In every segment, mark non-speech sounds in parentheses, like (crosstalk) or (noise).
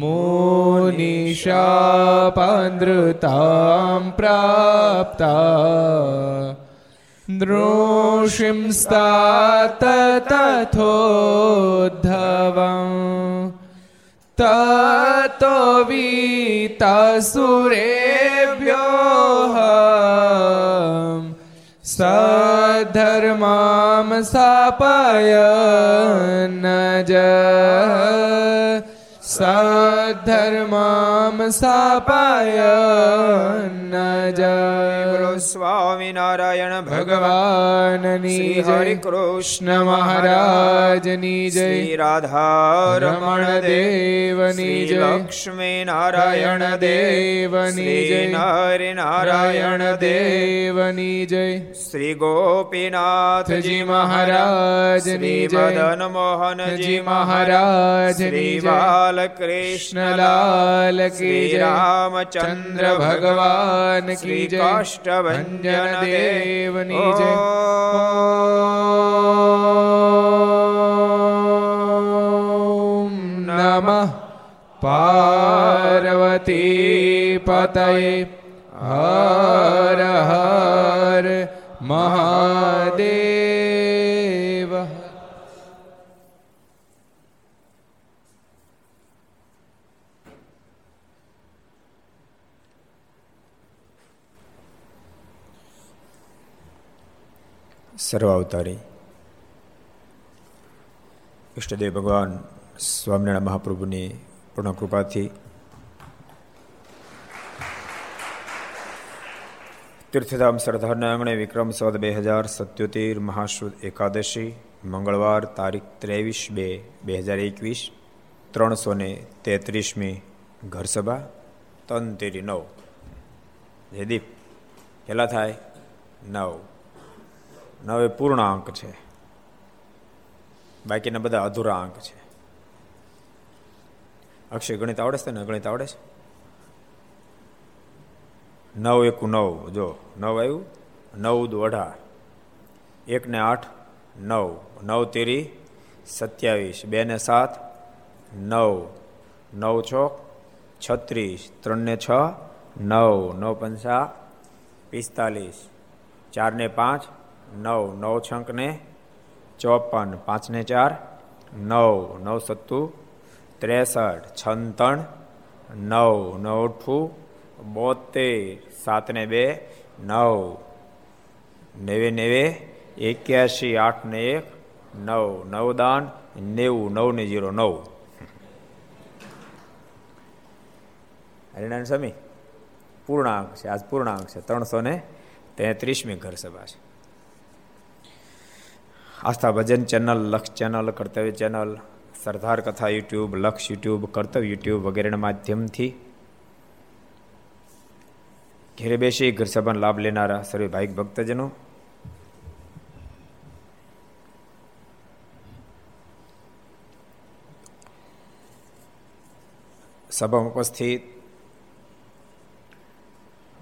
मुनिशापनृतां प्राप्ता नृषिंस्तात तथोद्धवम् ततो वीतासुरेभ्योः सधर्मां स्थापयन् ज સધર્મામ સ્થાપયન જય બોલો સ્વામિનારાયણ ભગવાનની જય હરિ કૃષ્ણ મહારાજની જય રાધા રમણ દેવની જય લક્ષ્મી નારાયણ દેવની જય હરિ નારાયણ દેવ દેવની જય શ્રી ગોપીનાથજી મહારાજની જય મદન મોહનજી મહારાજ શ્રી શ્રી જય બાલકૃષ્ણ કૃષ્ણલાલ કી રામચંદ્ર ચંદ્ર ભગવાન કી જય કાષ્ટભંજન દેવની જય નમ પાર્વતી પતય હર હર મહાદેવ સર્વ અવતારી ઈષ્ટદેવ ભગવાન સ્વામિનારાયણ મહાપ્રભુની પૂર્ણ કૃપાથી તીર્થધામ સરદારના આંગણે વિક્રમ સંવત બે હજાર સત્યોતેર મહાશુદ એકાદશી મંગળવાર તારીખ ત્રેવીસ બે બે હજાર એકવીસ ત્રણસો ને તેત્રીસમી ઘરસભા તન તેરી નવ જયદીપ કેટલા થાય નવ નવ એ પૂર્ણ અંક છે. બાકીના બધા અધૂરા અંક છે. અક્ષય, ગણિત આવડે છે ને ગણિત આવડે છે? નવ એકુ નવ, જો, નવ આવ્યું? નવ દુ અઢાર. એક ને આઠ, નવ. નવ તેરી સત્યાવીસ. બે ને સાત, નવ. નવ છ છત્રીસ. ત્રણ ને છ, નવ. નવ પંચા પિસ્તાલીસ. ચાર ને પાંચ નવ નવ છંક ને ચોપન પાંચ ને ચાર, નવ નવ સત્તુ, ત્રેસઠ, છંતણ, નવ નવ અઠું બોતેર સાત ને બે, નવ, નેવે નેવે એક્યાસી આઠ ને એક, નવ નવ દાન, નેવું નવ ને જીરો, નવ. હરિનારાયણ સ્વામી, પૂર્ણાંક છે, આજ પૂર્ણાંક છે, ત્રણસો ને તેત્રીસમી ઘર સભા છે. Aastha Bhajan channel, Laksh channel, Kartavya channel, Sardar Katha YouTube, Laksh YouTube, કર્તવ્ય યુટ્યુબ વગેરેના માધ્યમથી ઘેરે બેસી ઘર સભાનો લાભ લેનારા સર્વે ભાઈક ભક્તજનો. સભામાં ઉપસ્થિત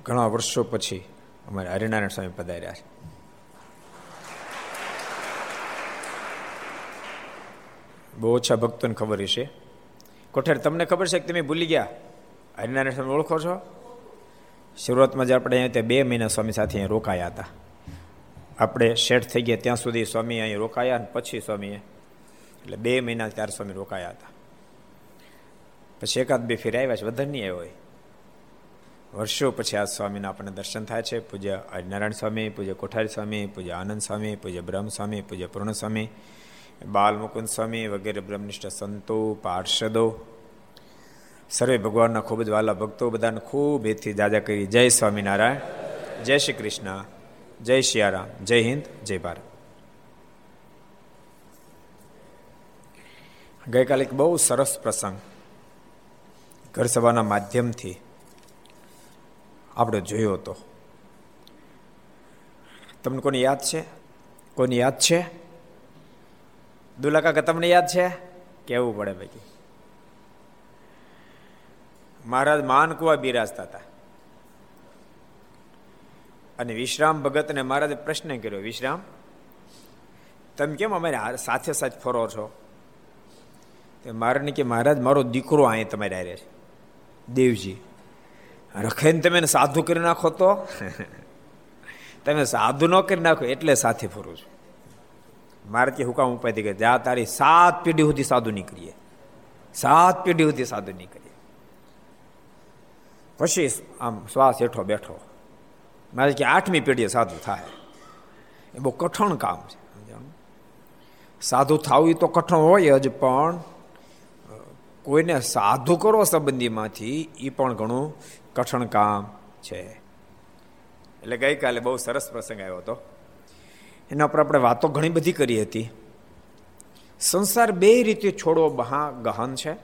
ઘણા વર્ષો પછી અમારે હરિનારાયણ સ્વામી પધાર્યા છે. બહુ ઓછા ભક્તોને ખબર હશે. કોઠેર, તમને ખબર છે કે તમે ભૂલી ગયા? હરિનારાયણ સ્વામી ઓળખો છો? શરૂઆતમાં જ આપણે અહીંયા બે મહિના સ્વામી સાથે અહીંયા રોકાયા હતા. આપણે શેઠ થઈ ગયા ત્યાં સુધી સ્વામી અહીં રોકાયા અને પછી સ્વામીએ એટલે બે મહિના ત્યારે સ્વામી રોકાયા હતા. પછી એકાદ બે ફેર આવ્યા છે, વધારે નહીં આવ્યો વર્ષો પછી આ સ્વામીના આપણને દર્શન થાય છે. પૂજ્ય હરિનારાયણ સ્વામી, પૂજ્ય કોઠારી સ્વામી, પૂજ્ય આનંદ સ્વામી, પૂજ્ય બ્રહ્મ સ્વામી, પૂજ્ય પૂર્ણ સ્વામી. બાલ મુકુંદ સ્વામી વગેરે બ્રહ્મનિષ્ઠ સંતો, પાર્ષદો, સર્વે ભગવાનના ખૂબ જ વાલા ભક્તો બધાને ખૂબ એથી જાજા કરી. જય સ્વામિનારાયણ, જય શ્રી કૃષ્ણ, જય શિયારામ, જય હિન્દ, જય ભારત. ગઈકાલે એક બહુ સરસ પ્રસંગ ઘર સભાના માધ્યમથી આપણે જોયો હતો. તમને કોને યાદ છે? કોને યાદ છે? દુલા કાકા તમને યાદ છે? કેવું પડે ભાઈ મહારાજ માનકુવા બિરાજતા હતા. અને વિશ્રામ ભગતને મહારાજે પ્રશ્ન કર્યો, વિશ્રામ, તમે કેમ અમારે સાથે સાથે ફરો છો? તે મારે કે, મહારાજ, મારો દીકરો અહીં તમારે આરે છે, દેવજી. રખેને તમે સાધુ કરી નાખો તો? (laughs) તમે સાધુ ન કરી નાખો, એટલે સાથે ફરું છું. મારે કે હુકામ ઉપાય કે જા તારી સાત પેઢી સુધી સાધુ નીકળીએ. સાત પેઢી સુધી સાધુ નીકળીએ. પછી આમ શ્વાસ હેઠો બેઠો. મારે કે આઠમી પેઢીએ સાધુ થાય. એ બહુ કઠણ કામ છે. સાધુ થવું તો કઠણ હોય જ, પણ કોઈને સાધુ કરો સંબંધીમાંથી એ પણ ઘણું કઠણ કામ છે. એટલે ગઈકાલે બહુ સરસ પ્રસંગ આવ્યો હતો. એના પર આપણે વાતો ઘણી બધી કરી હતી. સંસાર બે રીતે છોડવો બહા ગહન છે.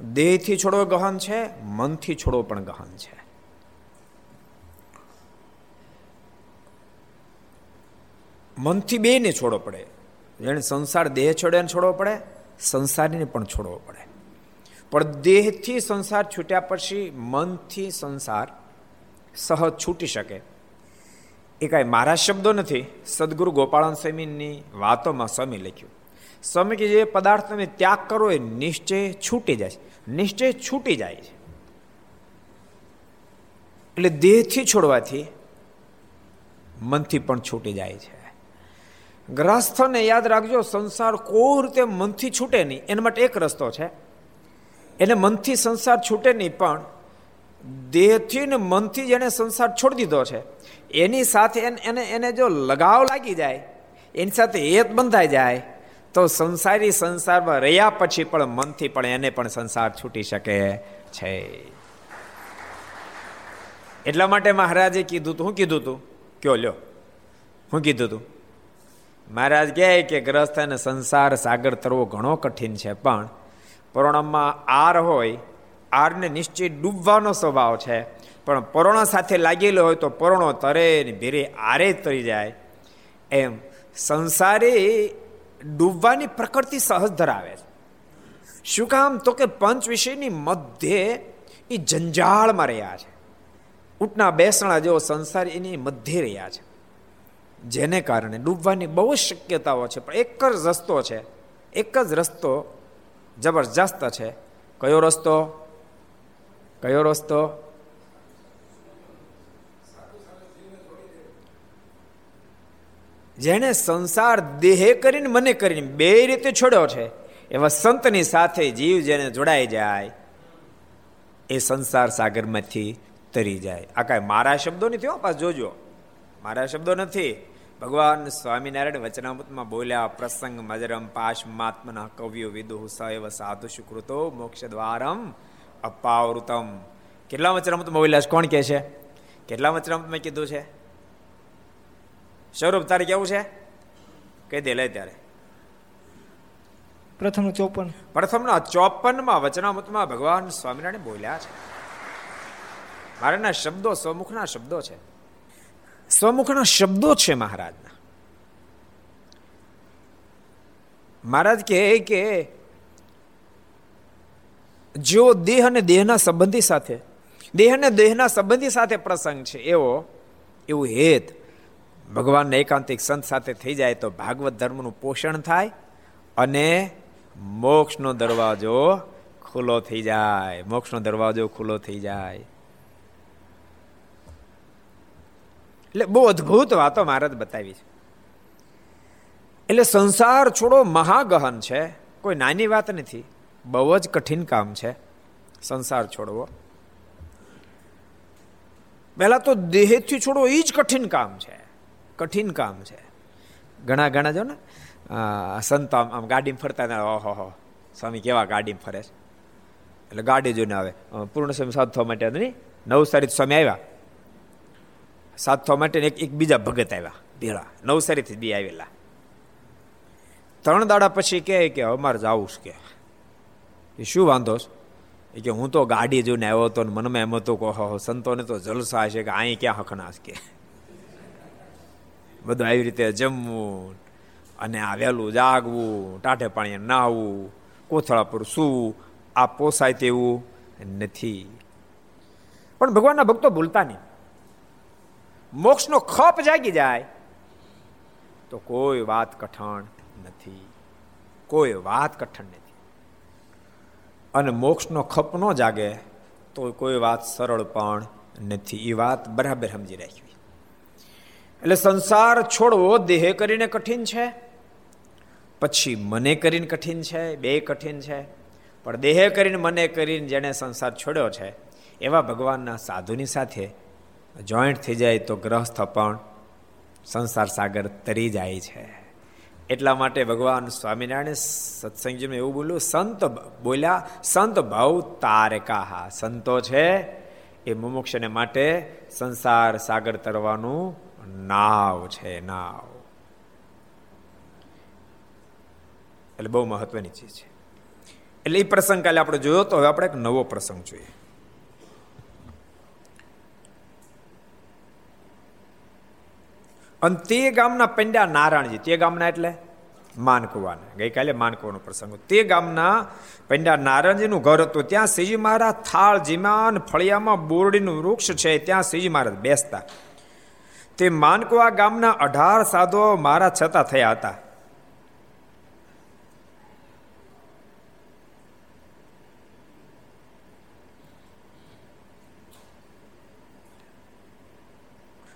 દેહથી છોડવો ગહન છે, મનથી છોડવો પણ ગહન છે. મનથી બે ને છોડવો પડે. જેને સંસાર દેહ છોડે છોડવો પડે, સંસારને પણ છોડવો પડે. પણ દેહથી સંસાર છૂટ્યા પછી મનથી સંસાર સહજ છૂટી શકે. એ કાંઈ મારા શબ્દો નથી, સદગુરુ ગોપાળન સ્વામીની વાતોમાં સ્વામી લખ્યું. સ્વામી કે જે પદાર્થ તમે ત્યાગ કરો એ નિશ્ચય છૂટી જાય છે. નિશ્ચય છૂટી જાય છે. એટલે દેહથી છોડવાથી મનથી પણ છૂટી જાય છે. ગ્રહસ્થને યાદ રાખજો, સંસાર કોઈ રીતે મનથી છૂટે નહીં. એના માટે એક રસ્તો છે. એને મનથી સંસાર છૂટે નહીં, પણ દેહથી ને મનથી જેને સંસાર છોડી દીધો છે. એની સાથે એને એને જો લગાવ લાગી જાય, એની સાથે હેત બંધાઈ જાય, તો સંસારી સંસારમાં રહ્યા પછી પણ મનથી પણ એને પણ સંસાર છૂટી શકે છે. એટલા માટે મહારાજે કીધું તું શું કીધું તું? કયો લ્યો? હું કીધું તું? મહારાજ કહે કે ગ્રસ્ત અને સંસાર સાગર તરવો ઘણો કઠિન છે, પણ પરોણામાં આર હોય આરને નિશ્ચય ડૂબવાનો સ્વભાવ છે. પણ પરોણા સાથે લાગેલો હોય તો પરોણો તરે ને ભેરે આરે તરી જાય. એમ સંસારી ડૂબવાની પ્રકૃતિ સહજ ધરાવે છે. શું કામ? તો કે પંચ વિષયની મધ્યે એ જંજાળમાં રહ્યા છે. ઉઠના બેસણા જેવો સંસાર એની મધ્યે રહ્યા છે. જેને કારણે ડૂબવાની બહુ શક્યતાઓ છે, પણ એક જ રસ્તો છે. એક જ રસ્તો જબરજસ્ત છે. કયો રસ્તો? કયો રસ્તો જેને સંસાર દેહે કરીને મને કરીને બે રીતે છોડ્યો છે, એવા સંતની સાથે જીવ જેને જોડાઈ જાય, એ સંસાર સાગરમાંથી તરી જાય. આ કાંઈ મારા શબ્દો નથી હો પાસ જોજો. મારા શબ્દો નથી. ભગવાન સ્વામિનારાયણ વચનામૃતમાં બોલ્યા, પ્રસંગ મજરમ પાશમાત્મના કવિઓ વિદુહ સૈવ સાધુ સુકૃતો મોક્ષ દ્વારમ અપાવૃતમ કેટલા વચનામૃતમાં બોલ્યા કોણ કે છે? કેટલા વચનામૃતમાં કીધું છે? સ્વરૂપ તારે કેવું છે? કહી દે લે ત્યારે. પ્રથમ ચોપન. પ્રથમના ચોપનમાં વચનામૃતમાં ભગવાન સ્વામિનારાયણ બોલ્યા છે. મારાના શબ્દો સ્વમુખના શબ્દો છે. સ્વમુખના શબ્દો છે મહારાજના. મહારાજ કહે કે જો દેહ અને દેહના સંબંધી સાથે, દેહ અને દેહના સંબંધી સાથે પ્રસંગ છે, એવો, એવું હેત ભગવાનના એકાંતિક સંત સાથે થઈ જાય તો ભાગવત ધર્મનું પોષણ થાય અને મોક્ષનો દરવાજો ખુલ્લો થઈ જાય. મોક્ષનો દરવાજો ખુલ્લો થઈ જાય. એટલે બહુ અદભુત વાતો મહારાજ બતાવી છે. એટલે સંસાર છોડો મહાગહન છે, કોઈ નાની વાત નથી. બહુ જ કઠિન કામ છે. સંસાર છોડવો. પહેલા તો દેહથી છોડવો એ જ કઠિન કામ છે. કઠિન કામ છે. ઘણા ઘણા જો ને સંતો આમ આમ ગાડીમાં ફરતા ઓહો હો, સ્વામી કેવા ગાડીમાં ફરે છે. એટલે ગાડી જોઈને આવે. પૂર્ણ સમય સાધ થવા માટે નહીં નવસારી સ્વામી આવ્યા. સાધ થવા માટે એક એક બીજા ભગત આવ્યા, ભેળા. નવસારીથી બી આવેલા. ત્રણ દાડા પછી કહે કે અમારે જવું છે કે. શું વાંધો છે? કે હું તો ગાડી જોઈને આવ્યો હતો ને મનમાં એમ હતું કહો સંતોને તો જલસા છે કે અહીં ક્યાં હખણાશ કે? બધું આવી રીતે જમવું અને આ વહેલું જાગવું, ટાઢે પાણી નાહવું, કોથળા પર શું આ પોસાય તેવું નથી. પણ ભગવાનના ભક્તો ભૂલતા નહીં. મોક્ષનો ખપ જાગી જાય તો કોઈ વાત કઠણ નથી. કોઈ વાત કઠણ નથી અને મોક્ષનો ખપ ન જાગે, તો કોઈ વાત સરળ પણ નથી. એ વાત બરાબર સમજી રાખવી. એટલે સંસાર છોડવો દેહ કરીને કઠિન છે, પછી મને કરીને કઠિન છે, બે કઠિન છે. પણ દેહ કરીને મને કરીને જેણે સંસાર છોડ્યો છે, એવા ભગવાનના સાધુની સાથે જોઈન્ટ થઈ જાય તો ગ્રહસ્થ પણ સંસાર સાગર તરી જાય છે. એટલા માટે ભગવાન સ્વામિનારાયણ સત્સંગજીમાં એવું બોલ્યું, સંત બોલ્યા, સંત ભાવ તારકા સંતો છે એ મુમુક્ષને માટે સંસાર સાગર તરવાનું નાવ છે, નાવ. એટલે બહુ મહત્વની ચીજ છે. એટલે એ પ્રસંગ કાલે આપણે જોયો તો હવે આપણે એક નવો પ્રસંગ જોઈએ. અને તે ગામના પંડ્યા નારાયણજી, તે ગામના એટલે? માનકુવાના. ગઈકાલે માનકુવાનો પ્રસંગ તે ગામના પંડ્યા નારાયણજીનું ઘર હતું. ત્યાં શ્રીજી મહારાજ થાળ જીમાન ફળિયામાં બોરડીનું વૃક્ષ છે. ત્યાં શ્રીજી મહારાજ બેસતા. તે માનકુવા ગામના અઢાર સાધો મારા છતાં થયા હતા.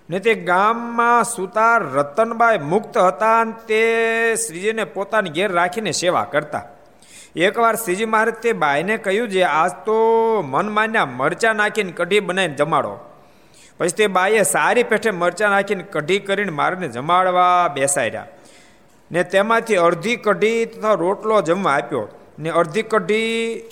ને તે ગામમાં સુતાર રતનબાઈ મુક્ત હતા અને તે શ્રીજીને પોતાની ઘેર રાખીને સેવા કરતા. એકવાર શ્રીજી મહારાજ તે બાઈને કહ્યું છે આજ તો મન માન્યા મરચા નાખીને કઢી બનાવીને જમાડો. પછી તે બાઈએ સારી પેઠે મરચા નાખીને કઢી કરીને મારને જમાડવા બેસાડ્યા. ને તેમાંથી અડધી કઢી તથા રોટલો જમવા આપ્યો. ને અડધી કઢી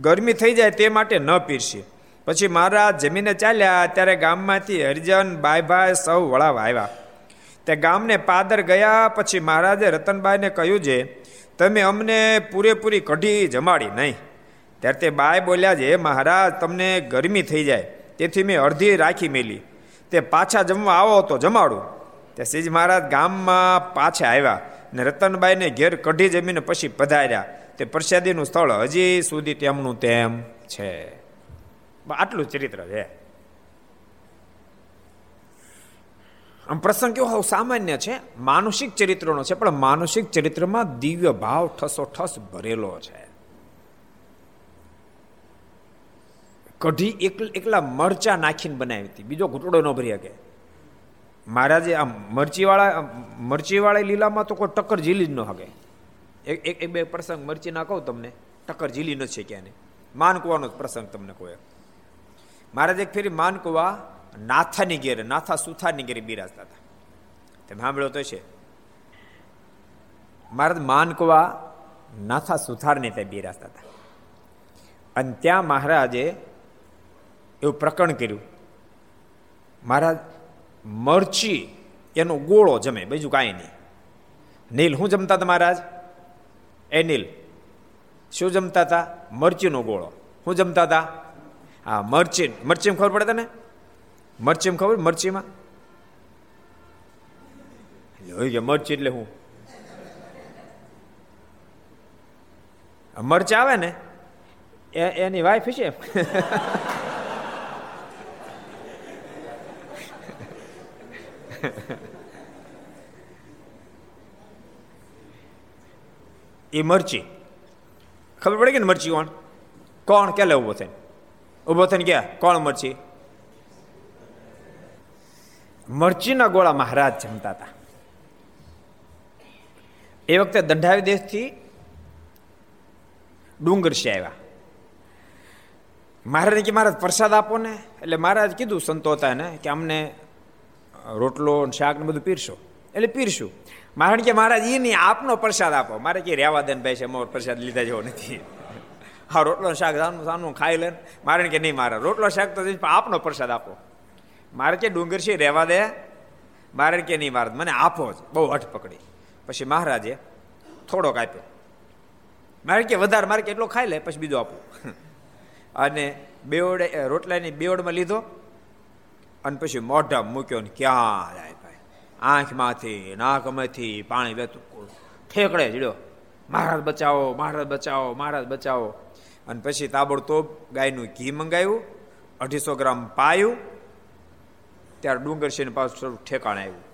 ગરમી થઈ જાય તે માટે ન પીરસી પછી મહારાજ જમીને ચાલ્યા, ત્યારે ગામમાંથી હરિજન, બાઈભાઈ સૌ વળાવ આવ્યા. તે ગામને પાદર ગયા, પછી મહારાજે રતનબાઈને કહ્યું છે, તમે અમને પૂરેપૂરી કઢી જમાડી નહીં. ત્યારે તે બાય બોલ્યા છે મહારાજ, તમને ગરમી થઈ જાય, તેથી મેં અડધી રાખી મેલી. તે પાછા જમવા આવો તો જમાડું. તે સિજ મહારાજ ગામમાં પાછા આવ્યા ને રતનબાઈને ઘેર કઢી જમીને પછી પધાર્યા. તે પ્રસાદીનું સ્થળ હજી સુધી તેમનું તેમ છે. આટલું ચરિત્ર છે. આમ પ્રસંગ કેવો સામાન્ય છે માનસિક ચરિત્રનો છે, પણ માનસિક ચરિત્રમાં દિવ્ય ભાવ ઠસો ઠસ ભરેલો છે. કઢી એકલા મરચા નાખીને બનાવી હતી, બીજો ઘૂંટડો ન ભરી શકે. મહારાજે આમ મરચીવાળા મરચીવાળા લીલામાં તો કોઈ ટક્કર ઝીલી જ ન શકે એક એક બે પ્રસંગ મરચી ના કહું તમને, ટક્કર ઝીલી ન છે ક્યાં માનકવાનો પ્રસંગ તમને કોઈ. મહારાજ એક ફેરી માનકુવા નાથાની ઘેરે, નાથા સુથારની ઘેરે બિરાજતા હતા. તમે સાંભળ્યો તો છે. મહારાજ માનકુવા નાથા સુથારની ત્યાં બિરાજતા હતા. અને ત્યાં મહારાજે એવું પ્રકરણ કર્યું. મહારાજ મરચી એનો ગોળો જમે, બીજું કાંઈ નહીં. નીલ શું જમતા હતા મહારાજ? એ નીલ, શું જમતા હતા? મરચીનો ગોળો. શું જમતા હતા? હા મરચી મરચીમાં ખબર પડે તને? મરચીમાં ખબર? મરચીમાં? મરચી એટલે હું? મરચા આવે ને એની વાઈફ છે (laughs) એ મરચી. ખબર પડે કે ને મરચી કોણ? કોણ, ક્યાં લેવું થાય ઊભો થઈને ગયા કોણ મરચી? મરચીના ગોળા મહારાજ જમતા હતા. એ વખતે દંડાવી દેશથી ડુંગર છે આવ્યા. મહારાજને કે, મહારાજ, પ્રસાદ આપો ને. એટલે મહારાજ કીધું, સંતો હતા ને કે અમને રોટલો શાક ને બધું પીરશો. એટલે પીરશું. મહારાજ કે, મહારાજ એ નહીં, આપનો પ્રસાદ આપો. મારે કે, રેવા દેન ભાઈ છે મોર પ્રસાદ લીધા જેવો નથી. હા, રોટલો શાક સાનું સાનું ખાઈ લે મારે કે નહીં મારે. રોટલો શાક તો આપનો પ્રસાદ આપો. મારે કે ડુંગર છે, રહેવા દે. મારે કે નહીં મારે. મને આપો જ. બહુ હઠ પકડી. પછી મહારાજે થોડોક આપ્યો. મારે કે વધારે મારે કે એટલો ખાઈ લે, પછી બીજો આપો. (laughs) અને બેવડે રોટલાની બેવડમાં લીધો. અને પછી મોઢા મૂક્યો ને ક્યાં જાય ભાઈ? આંખમાંથી, નાકમાંથી પાણી વહેતું ઠેકડે જડ્યો મહારાજ બચાવો મહારાજ બચાવો મહારાજ બચાવો. અને પછી તાબડતોબ ગાયનું ઘી મંગાવ્યું, અઢીસો ગ્રામ પાયું, ત્યારે ડુંગર છે પાછું ઠેકાણે આવ્યું.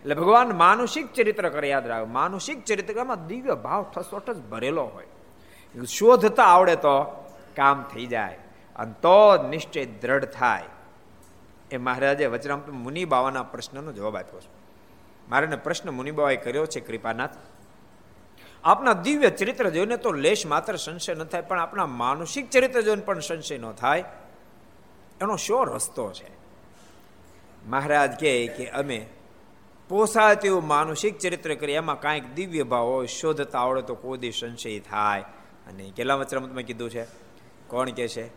એટલે ભગવાન માનુષિક ચરિત્ર કરે, યાદ રાખ, માનુષિક ચરિત્રમાં દિવ્ય ભાવ ઠસોઠ જ ભરેલો હોય. શોધતા આવડે તો કામ થઈ જાય, અને તો નિશ્ચય દ્રઢ થાય. એ મહારાજે વચરામ મુનિ બાવાના પ્રશ્નનો જવાબ આપ્યો છે. મારે પ્રશ્ન મુનિબાવાએ કર્યો છે, કૃપાનાથ. આપના દિવ્ય ચરિત્ર જોઈને તો લેશ માત્ર સંશય ન થાય, પણ આપણા માનસિક ચરિત્ર જોઈને પણ સંશય ન થાય. એનો શો રસ્તો છે? મહારાજ કહે કે અમે પોસાય તેવું માનસિક ચરિત્ર કરીએ, એમાં કાંઈક દિવ્ય ભાવ હોય, શોધતા આવડે તો કોઈ સંશય થાય. અને કેટલા વચરામતમાં કીધું છે, કોણ કે છે?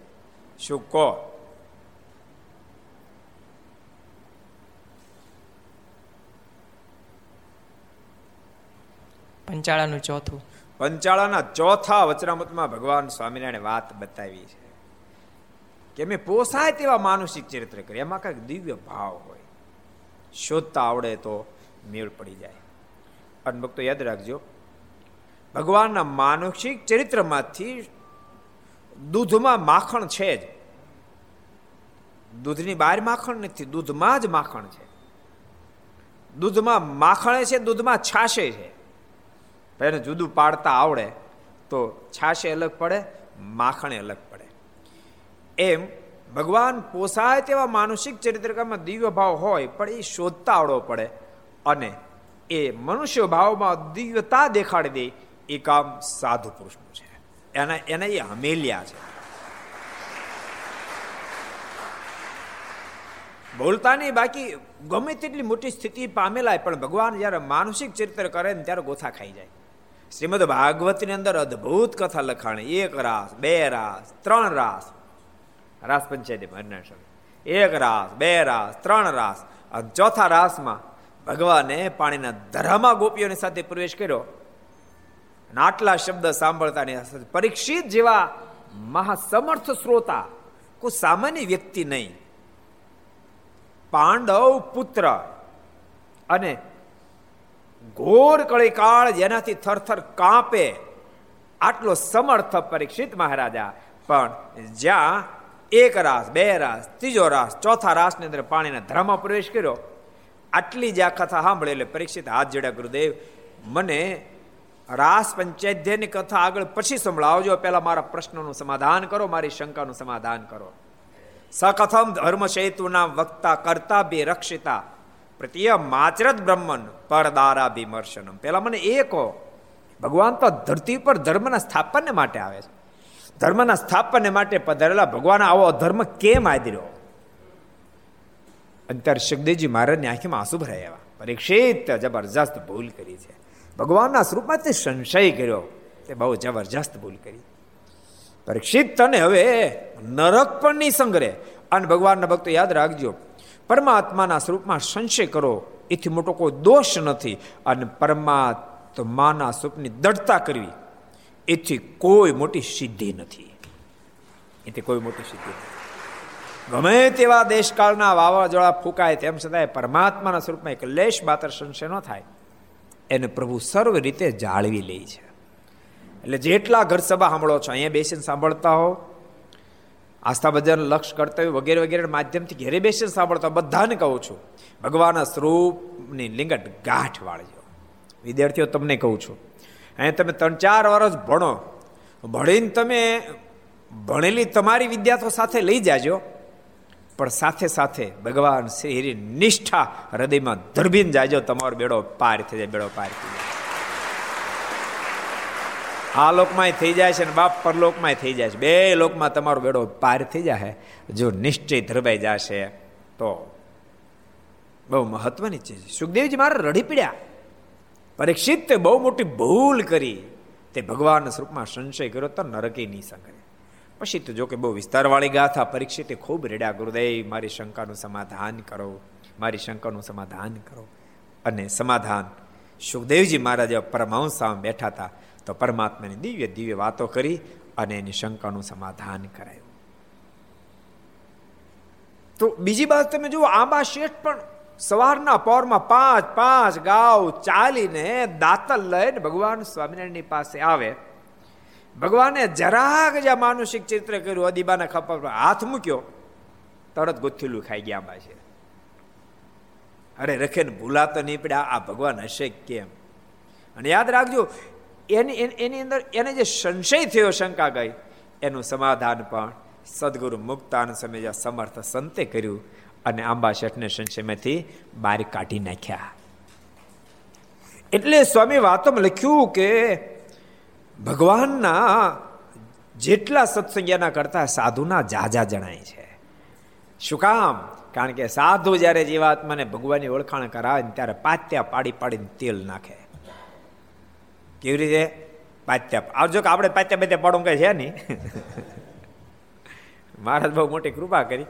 શું કહો? પંચાળાનું ચોથું. પંચાળાના ચોથા વચરામતમાં ભગવાન સ્વામિનારાયણ વાત બતાવી છે કે મેં પોસાય તેવા માનસિક ચરિત્ર કરી એમાં કંઈક દિવ્ય ભાવ હોય. શોધતા આવડે તો મેળ પડી જાય. અને ભક્તો, યાદ રાખજો, ભગવાનના માનસિક ચરિત્રમાંથી દૂધમાં માખણ છે જ. દૂધની બહાર માખણ નથી, દૂધમાં જ માખણ છે. દૂધમાં માખણે છે, દૂધમાં છાશે છે. એને જુદું પાડતા આવડે તો છાશે અલગ પડે, માખણે અલગ પડે. એમ ભગવાન પોસાય તેવા માનસિક ચરિત્રકામાં દિવ્ય ભાવ હોય, પણ એ શોધતા આવડવો પડે અને એ મનુષ્ય ભાવમાં દિવ્યતા દેખાડી દે, એ કામ સાધુ પુરુષનું છે. એના, એને એ હમેલિયા છે. બોલતા નહીં બાકી ગમે તેટલી મોટી સ્થિતિ પામેલા પણ ભગવાન જ્યારે માનસિક ચરિત્ર કરે ને ત્યારે ગોથા ખાઈ જાય. શ્રીમદ ભાગવતની અંદર અદ્ભુત કથા લખાણી. એક રાસ, બે રાસ, ત્રણ રાસ. રાસ પંચાયતી હરિનારાયણ એક રાસ, બે રાસ, ત્રણ રાસ. અને ચોથા રાસમાં ભગવાને પાણીના ધરામાં ગોપીઓની સાથે પ્રવેશ કર્યો. આટલા શબ્દ સાંભળતાની પરીક્ષિત જેવા મહાસમર્થ શ્રોતા કોઈ સામાન્ય વ્યક્તિ નહીં. પાંડવ પુત્ર અને ઘોર કળીકાળ જેનાથી થરથર કાંપે, આટલો સમર્થ પરીક્ષિત મહારાજા. પણ જ્યાં એક રાસ, બે રાસ, ત્રીજો રાસ, ચોથા રાસની અંદર પાણીના ધરામાં પ્રવેશ કર્યો, આટલી જ આ કથા સાંભળે એટલે પરીક્ષિત હાથ જોડ્યા ગુરુદેવ, મને રાસ પંચાયતની કથા આગળ પછી સંભળાવજો. પહેલા મારા પ્રશ્નોનું સમાધાન કરો, મારી શંકાનું સમાધાન કરો. સકથમ ધર્મ સેતુના વક્તા કરતા બે રક્ષિતા. પ્રત્ય માચરત બ્રહ્મન પરદારા વિમર્શનમ પેલા મને એ કહો ભગવાન તો ધરતી પર ધર્મના સ્થાપનને માટે આવે છે ધર્મના સ્થાપનને માટે પધારેલા ભગવાન આવો ધર્મ કેમ આદર્યો અંતર સુખદેવજી મહારાજની આંખીમાં આંસુ ભરાય એવા પરીક્ષિત જબરજસ્ત ભૂલ કરી છે ભગવાનના સ્વરૂપમાં તે સંશય કર્યો તે બહુ જબરજસ્ત ભૂલ કરી પરીક્ષિત તને હવે નરક પણ નહીં સંગ્રહે અને ભગવાનના ભક્તો યાદ રાખજો પરમાત્માના સ્વરૂપમાં સંશય કરો, એથી મોટો કોઈ દોષ નથી. અને પરમાત્માના સ્વરૂપની દઢતા કરવી, એથી કોઈ મોટી સિદ્ધિ નથી. એથી કોઈ મોટી સિદ્ધિ નથી. ગમે તેવા દેશકાળના વાવાઝોડા ફૂંકાય તેમ છતાંય પરમાત્માના સ્વરૂપમાં એક લેશ માત્ર સંશય ન થાય. એને પ્રભુ સર્વ રીતે જાળવી લે છે. એટલે જેટલા ઘર સભા સાંભળો છો, અહીંયા બેસીને સાંભળતા હો આસ્થા બજાર લક્ષ કર્તવ્ય વગેરે વગેરે માધ્યમથી ઘેરે બેસીને સાંભળતા બધાને કહું છું. ભગવાનના સ્વરૂપની લિંગટ ગાંઠ વાળજો. વિદ્યાર્થીઓ, તમને કહું છું. અહીંયા તમે ત્રણ ચાર વર્ષ ભણો. ભણીને તમે ભણેલી તમારી વિદ્યા સાથે લઈ જાજો. પણ સાથે સાથે ભગવાન શ્રી નિષ્ઠા હૃદયમાં ધરબીને જાજો. તમારો બેડો પાર થઈ જાય, બેડો પાર થઈ જાય. આ લોકમાં થઈ જાય છે ને બાપ પરલોકમાં થઈ જાય છે. બે લોકમાં તમારો બેડો પાર થઈ જાય જો નિશ્ચય ધરબાઈ જશે તો. બહુ મહત્વની ચીજ. સુખદેવજી મારે રડી પડ્યા. પરીક્ષિત બહુ મોટી ભૂલ કરી. તે ભગવાનના સ્વરૂપમાં સંશય કર્યો તો નરકે નહીં સંગે પછી તો જો કે બહુ વિસ્તારવાળી ગાથા પરીક્ષિતે ખૂબ રેડ્યા. ગુરુદેવ, મારી શંકાનું સમાધાન કરો. મારી શંકાનું સમાધાન કરો. અને સમાધાન. સુખદેવજી મહારાજ પરમહંસ સામે બેઠા હતા. તો પરમાત્માની દિવ્ય દિવ્ય વાતો કરી અને એની શંકાનું સમાધાન કરાયું. તો બીજી બાજુ તમે જુઓ, આંબા શેઠ પણ સવારના પોરમાં પાંચ પાંચ ગાવ ચાલીને દાતલ લઈને ભગવાન સ્વામિનારાયણની પાસે આવે. ભગવાને જરાક જ્યાં માનુષિક ચિત્ર કર્યું, અદીબાના ખપા પર હાથ મૂક્યો, તરત ગોથેલું ખાઈ ગયા આંબા છે. અરે રખે ને ભૂલાતો નહીં પડ્યા આ ભગવાન હશે કેમ? અને યાદ રાખજો એની એની અંદર એને જે સંશય થયો શંકા ગઈ, એનું સમાધાન પણ સદગુરુ મુક્તાન સમય સમર્થ સંતે કર્યું અને આંબા શેઠને સંશયમાંથી બહાર કાઢી નાખ્યા. એટલે સ્વામી વાતોમાં લખ્યું કે ભગવાનના જેટલા સત્સંગના કરતા સાધુના જાજા જણાય છે. શું કામ? કારણ કે સાધુ જ્યારે જીવાત્માને ભગવાનની ઓળખાણ કરાવે ત્યારે પાત્યા પાડી પાડીને તેલ નાખે. કેવી રીતે પાત્યા આવજો કે આપણે પાત્યા બધે પાડું કઈ છે નહીં. મહારાજ બહુ મોટી કૃપા કરી.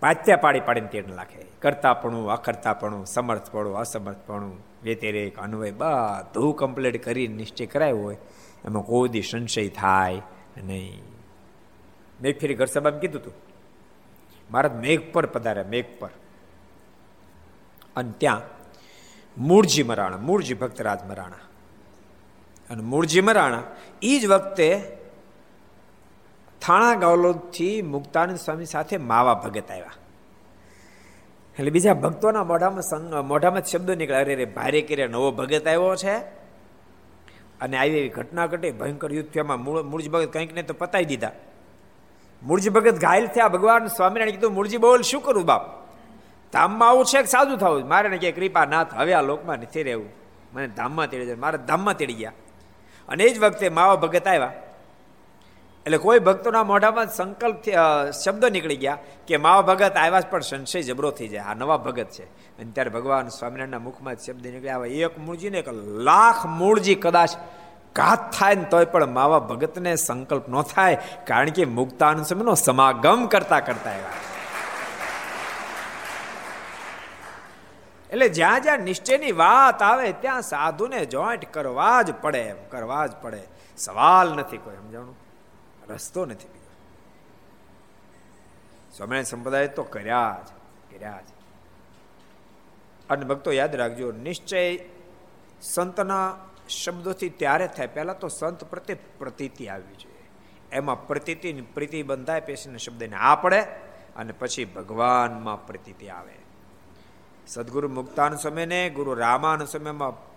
પાત્યા પાડી પાડીને તેડ નાખે કરતાપણું, અકર્તાપણું, સમર્થપણું, અસમર્થપણું, વ્યતિરેક, અન્વય, બધું કમ્પ્લીટ કરી નિશ્ચય કરાયો હોય, એમાં કોઈ દી સંશય થાય નહીં. મેઘ ફેરી ઘર સભામાં કીધું હતું મહારાજ મેઘ પર પધાર્યા, મેઘ પર. અને ત્યાં મૂળજી મરાણા, મૂળજી ભક્તરાજ મરાણા. અને મૂળજી મરાણા એ જ વખતે થાણા ગાવલોદથી મુક્તાનંદ સ્વામી સાથે માવા ભગત આવ્યા. એટલે બીજા ભક્તોના મોઢામાં મોઢામાં શબ્દો નીકળ્યા, અરે રે ભારે કરે નવો ભગત આવ્યો છે. અને આવી એવી ઘટના ઘટે, ભયંકર યુદ્ધ થયામાં મૂળજ ભગત કંઈક ને તો પતાવી દીધા. મૂળજી ભગત ઘાયલ થયા, ભગવાન સ્વામિનારાયણ કીધું, મૂળજી બોલ, શું કરું બાપ? ધામમાં આવું છે કે સાદું થવું? મારે ને કે કૃપા નાથ હવે આ લોકમાં નથી રહેવું. મને ધામમાં તેડી જાય મારા ધામમાં તેડી ગયા. અને એ જ વખતે માવા ભગત આવ્યા. એટલે કોઈ ભક્તોના મોઢામાં સંકલ્પ શબ્દ નીકળી ગયા કે માવા ભગત આવ્યા પણ સંશય જબરો થઈ જાય. આ નવા ભગત છે. અને ત્યારે ભગવાન સ્વામિનારાયણના મુખમાં શબ્દ નીકળ્યા. આવે એક મૂળજીને એક લાખ મૂળજી કદાચ ઘાત થાય ને તોય પણ માવા ભગતને સંકલ્પ ન થાય, કારણ કે મુક્તાન સમયનો સમાગમ કરતા કરતા આવ્યા. એટલે જ્યાં જ્યાં નિશ્ચયની વાત આવે, ત્યાં સાધુને જોઈન્ટ કરવા જ પડે એમ, કરવા જ પડે. સવાલ નથી કોઈ, સમજાણું? રસ્તો નથી સ્વામિનારાયણ સંપ્રદાય તો કર્યા જ કર્યા જ. અને ભક્તો, યાદ રાખજો, નિશ્ચય સંતના શબ્દોથી ત્યારે થાય. પહેલા તો સંત પ્રત્યે પ્રતીતિ આવવી જોઈએ. એમાં પ્રતીતિ પ્રીતિ બંધાય પેશીના શબ્દને આ પડે, અને પછી ભગવાનમાં પ્રતીતિ આવે. સદગુરુ મુક્તાન સમયને ગુરુ રામાન સમયમાં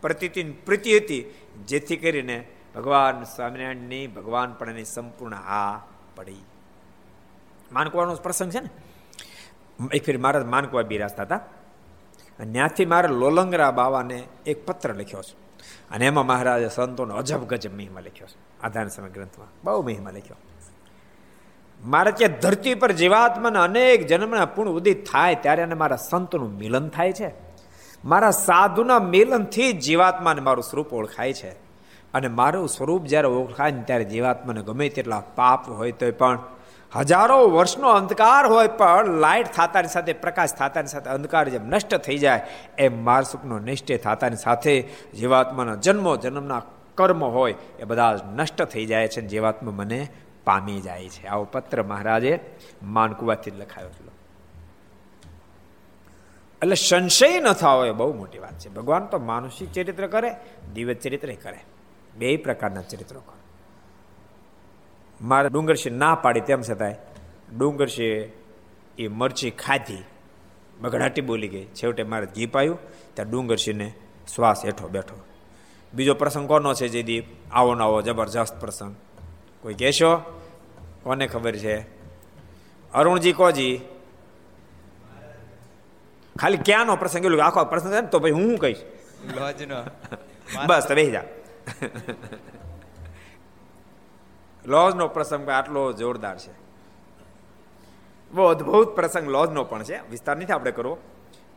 પ્રતિતિન પ્રીતિ હતી, જેથી કરીને ભગવાન સ્વામિનારાયણની ભગવાન પણ એની સંપૂર્ણ હા પડી. માનકવાનો પ્રસંગ છે ને? એક ફેર મહારાજ માનકવા બિરાજતા હતા, અને ત્યાંથી મારે લોલંગરા બાવાને એક પત્ર લખ્યો છે. અને એમાં મહારાજે સંતોનો અજબ ગજબ મહિમા લખ્યો છે. આધાર સમય ગ્રંથમાં બહુ મહિમા લખ્યો. મારે ત્યાં ધરતી પર જીવાત્માના અનેક જન્મના પૂર્ણ ઉદિત થાય ત્યારે અને મારા સંતનું મિલન થાય છે. મારા સાધુના મિલનથી જીવાત્માને મારું સ્વરૂપ ઓળખાય છે. અને મારું સ્વરૂપ જ્યારે ઓળખાય ને ત્યારે જીવાત્માને ગમે તેટલા પાપ હોય તોય પણ, હજારો વર્ષનો અંધકાર હોય પણ લાઇટ થતાની સાથે, પ્રકાશ થતાની સાથે, અંધકાર જેમ નષ્ટ થઈ જાય, એમ માર સુખનો નિષ્ઠ થતાની સાથે જીવાત્માના જન્મો, જન્મના કર્મ હોય, એ બધા નષ્ટ થઈ જાય છે જીવાત્મા મને પામી જાય છે. આવો પત્ર મહારાજે માનકુવાથી લખાયો છે. એટલે સંશય ન થવો એ બહુ મોટી વાત છે. ભગવાન તો માનુષિક ચરિત્ર કરે, દિવ્ય ચરિત્ર કરે. બે પ્રકારના ચરિત્રો કરે. મારે ડુંગરસિંહ ના પાડી તેમ છતાંય ડુંગરસિંહ એ મરચી ખાધી, બગડાટી બોલી ગઈ. છેવટે મારે ઘી પાયું, ત્યાં ડુંગરસિંહને શ્વાસ હેઠો બેઠો. બીજો પ્રસંગ કોનો છે જે દીપ આવો નવો જબરજસ્ત પ્રસંગ. કોઈ કહેશો? કોને ખબર છે? અરુણજી કોજી? ખાલી ક્યાંનો પ્રસંગ? એટલું આખો પ્રસંગ છે ને તો ભાઈ હું કહીશ? બસ તો બેસી જા. લોજનો પ્રસંગ આટલો જોરદાર છે. બહુ અદભુત પ્રસંગ લોજનો પણ છે. વિસ્તાર નથી આપણે કરવો.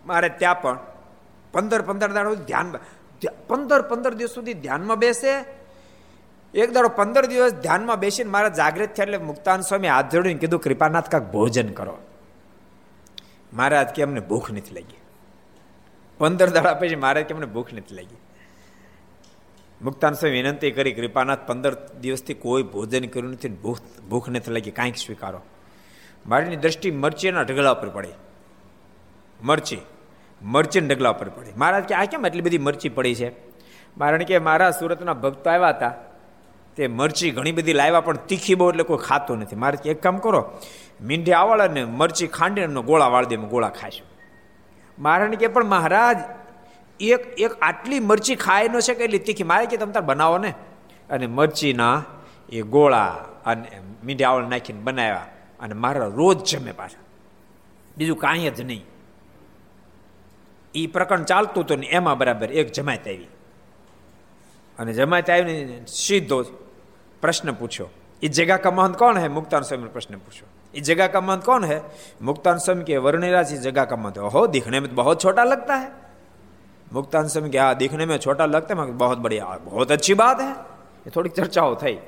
મારે ત્યાં પણ પંદર પંદર દાડો ધ્યાન પંદર પંદર દિવસ સુધી ધ્યાનમાં બેસે એક દાડો પંદર દિવસ ધ્યાનમાં બેસીને મારા જાગૃત થયા એટલે મુક્તાન સ્વામી હાથ જોડીને કીધું, કૃપાનાથ, કાંક ભોજન કરો. મહારાજ કે, અમને ભૂખ નથી લાગી. પંદર દાડા પછી મહારાજ કે, અમને ભૂખ નથી લાગી. મુક્તાન સ્વામી વિનંતી કરી, કૃપાનાથ, પંદર દિવસથી કોઈ ભોજન કર્યું નથી, ભૂખ ભૂખ નથી લાગી, કાંઈક સ્વીકારો. મારીની દ્રષ્ટિ મરચીના ઢગલા ઉપર પડી. મરચી મરચી ઢગલા ઉપર પડી. મહારાજ કે, આ કેમ એટલી બધી મરચી પડી છે? મારણ કે, મારા સુરતના ભક્તો આવ્યા હતા. તે મરચી ઘણી બધી લાવ્યા, પણ તીખી બહુ એટલે કોઈ ખાતું નથી. મારે એક કામ કરો, મીંઢી આવળ અને મરચી ખાંડીને ગોળા વાળી દે ગોળા ખાશું મારે કે પણ મહારાજ, એક એક આટલી મરચી ખાય ન કે એટલી તીખી. મારે કે તમે તાર બનાવો ને? અને મરચીના એ ગોળા અને મીંઢી આવળ નાખીને બનાવ્યા અને મારા રોજ જમે પાછા. બીજું કાંઈ જ નહીં. એ પ્રકરણ ચાલતું હતું ને એમાં બરાબર એક જમાત આવી અને જમાત આવીને સીધો પ્રશ્ન પૂછ્યો એ જગા કા મહંત કોણ હે મુક્તાન સ્વામી પ્રશ્ન પૂછ્યો ये जगह का महंत कौन है मुक्तान स्वामी के वर्णिराज इस जगह का महंत हो दिखने में तो बहुत छोटा लगता है मुक्तान स्वामी के हाँ दिखने में छोटा लगता है बहुत बढ़िया बहुत अच्छी बात है એ થોડીક ચર્ચાઓ થઈ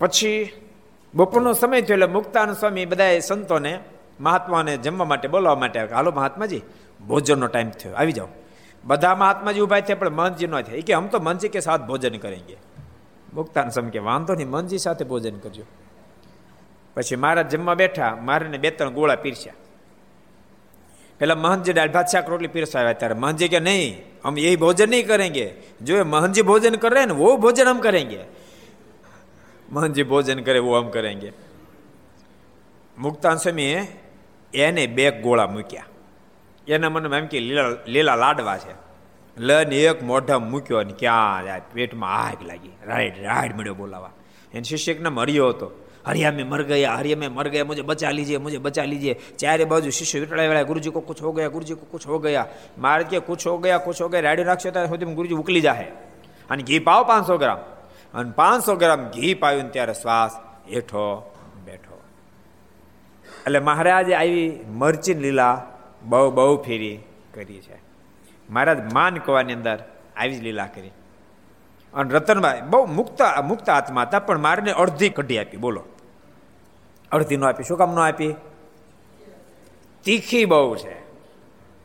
પછી બપોરનો સમય થયો એટલે મુક્તાન સ્વામી બધા સંતોને મહાત્માને જમવા માટે બોલાવવા માટે હાલો મહાત્માજી ભોજનનો ટાઈમ થયો આવી જાઓ બધા મહાત્માજી ઊભા થયા પણ મનજી ન થાય. કે આમ તો મનજી કે સાથ ભોજન કરેંગે. મુક્તાન સમ કે, વાંધો નહીં, મનજી સાથે ભોજન કરજો. પછી મારા જમવા બેઠા, મારાને બે ત્રણ ગોળા પીરસ્યા. પેલા મહંતજી દાળ ભાત, શાક, રોટલી પીરસાવ્યા. ત્યારે મહંતજી કે, નહીં હમ એ ભોજન નહીં કરેંગે. જો એ મહંતજી ભોજન કરે ને વો ભોજન અમ કરેંગે. મહંતજી ભોજન કરે વો અમ કરેંગે. મુક્તાન સ્વામીએ એને બે ગોળા મૂક્યા. એના મને એમ કે લીલા લીલા લાડવા છે. લઈને એક મોઢા મૂક્યો અને ક્યાં જાય પેટમાં આગ લાગી. રાઈડ રાઈડ મળ્યો બોલાવા. એને શિષ્યક નામ હરિયો હતો. હરિયા મેં મર ગયા, હરિયા મેં મર ગયા, મુજે બચા લીજે, મુજે બચા લીજે. ચારે બાજુ શિષ્ય વિટળાવેલા ગુરુજી કો કુછ હો ગયા, ગુરુજી કો કુછ હો ગયા. મારે કે કુછ હો ગયા, કુછ હો ગયા રાડ્યો નાખશો ત્યાં સુધી ગુરુજી ઉકલી જાહે. અને ઘી પાવ પાંચસો ગ્રામ. અને પાંચસો ગ્રામ ઘી પાવ્યું ત્યારે શ્વાસ હેઠો બેઠો. એટલે મહારાજે આવી મરચી લીલા બહુ બહુ ફેરી કરી છે. મહારાજ માન કવાની અંદર આવી જ લીલા કરી. અને રતનભાઈ બહુ મુક્ત મુક્ત આત્મા હતા, પણ મારને અડધી કઢી આપી, બોલો. અડધી નો આપી, શું કામ નો આપી? તીખી બહુ છે.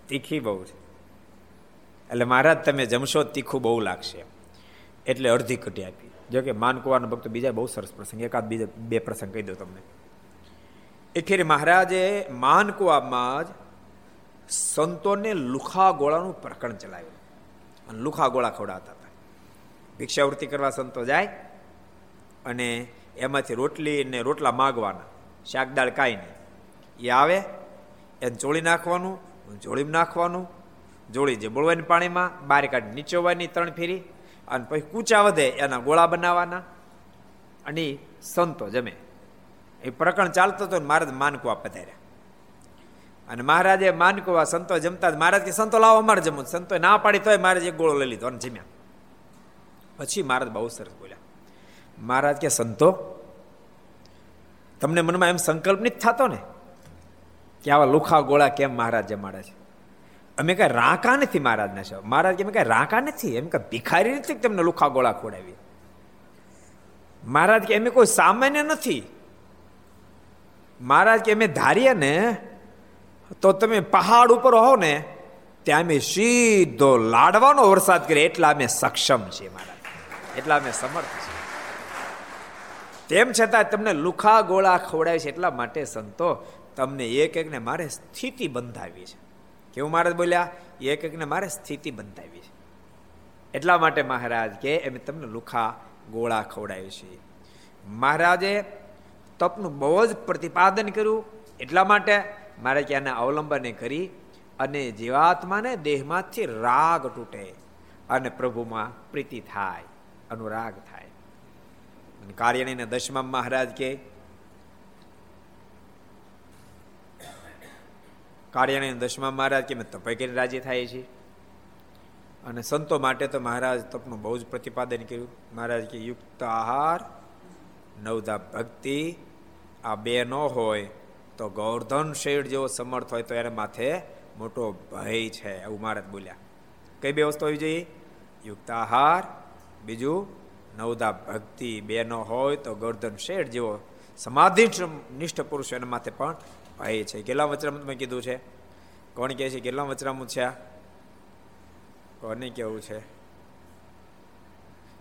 તીખી બહુ છે. એટલે મહારાજ, તમે જમશો તીખું બહુ લાગશે. એટલે અડધી કઢી આપી. જો કે માનકુવાનો ભક્તો બીજા બહુ સરસ પ્રસંગ, એકાદ બીજા બે પ્રસંગ કહી દો તમને. એ ફેરી મહારાજે માનકુવામાં જ સંતોને લુખા ગોળાનું પ્રકરણ ચલાવ્યું. અને લુખા ગોળા ખવડાવતા હતા. ભિક્ષાવૃત્તિ કરવા સંતો જાય અને એમાંથી રોટલી ને રોટલા માગવાના. શાક દાળ કાંઈ નહીં. એ આવે, એને ચોળી નાખવાનું, જોળીમાં નાખવાનું, જોળી જે બોળવાની પાણીમાં, બાર કાઢી નીચોવાની ત્રણ ફેરી, અને પછી કૂચા વધે એના ગોળા બનાવવાના. અને સંતો જમે. એ પ્રકરણ ચાલતો હતો ને મહારાજ માનકુવા પધાર્યા. અને મહારાજે માનકુવા સંતો જમતા મહારાજ કે સંતો લાવો, અમારે જમવું સંતો ના પાડી તોય મહારાજ એક ગોળો લઈ લીધો અને જમ્યા. પછી મહારાજ બહુ સરસ બોલ્યા. મહારાજ કે, સંતો, તમને મનમાં એમ સંકલ્પ નથી થતો ને કે આવા લુખા ગોળા કેમ મહારાજ જમાડે છે? અમે કઈ રાંકા નથી મહારાજને છો. મહારાજ કે, અમે કઈ રાંકા નથી? એમ કે, ભિખારી નથી તમને લુખા ગોળા ખોડાવી મહારાજ કે, અમે કોઈ સામાન્ય નથી. મહારાજ કે, અમે ધારીએ ને તો તમે પહાડ ઉપર હો ને, ત્યાં અમે સીધો લાડવાનો વરસાદ કરીએ. એટલા અમે સક્ષમ છીએ મારા. એટલા અમે સમર્થ છીએ. તેમ છતાં તમને લુખા ગોળા ખવડાવે છે એટલા માટે સંતો, તમને એક એકને મારે સ્થિતિ બંધાવી છે. કેવું મહારાજ બોલ્યા? એક એકને મારે સ્થિતિ બંધાવી છે. એટલા માટે મહારાજ કે એમ તમને લુખા ગોળા ખવડાવી છે મહારાજે તપનું બહુ જ પ્રતિપાદન કર્યું. એટલા માટે મારે કે આને અવલંબને કરી અને જીવાત્માને દેહમાંથી રાગ તૂટે અને પ્રભુમાં પ્રીતિ થાય, અનુરાગ થાય. અને કાર્યણીને દશમા મહારાજ કે કાર્યાણી દશમા મહારાજ કે, મેં તપે કરીને રાજી થાય છે. અને સંતો માટે તો મહારાજ તપનું બહુ જ પ્રતિપાદન કર્યું. મહારાજ કે, યુક્ત આહાર નવદા ભક્તિ, આ બે ન હોય તો ગોવર્ધન શેઠ જેવો સમર્થ હોય તો એને માથે મોટો ભય છે, એવું મહારાજ બોલ્યા. કઈ બે વસ્તુ હોવી જોઈએ? યુક્ત આહાર બીજું નવદા ભક્તિ બે ન હોય તો ગૌર્ધન શેઠ જેવો સમાધિ નિષ્ઠ પુરુષ એના માથે પણ ભય છે. કેટલા વચરામૃત મેં કીધું છે? કોણ કહે છે? કેટલા વચરામૃત છે કોને કેવું છે?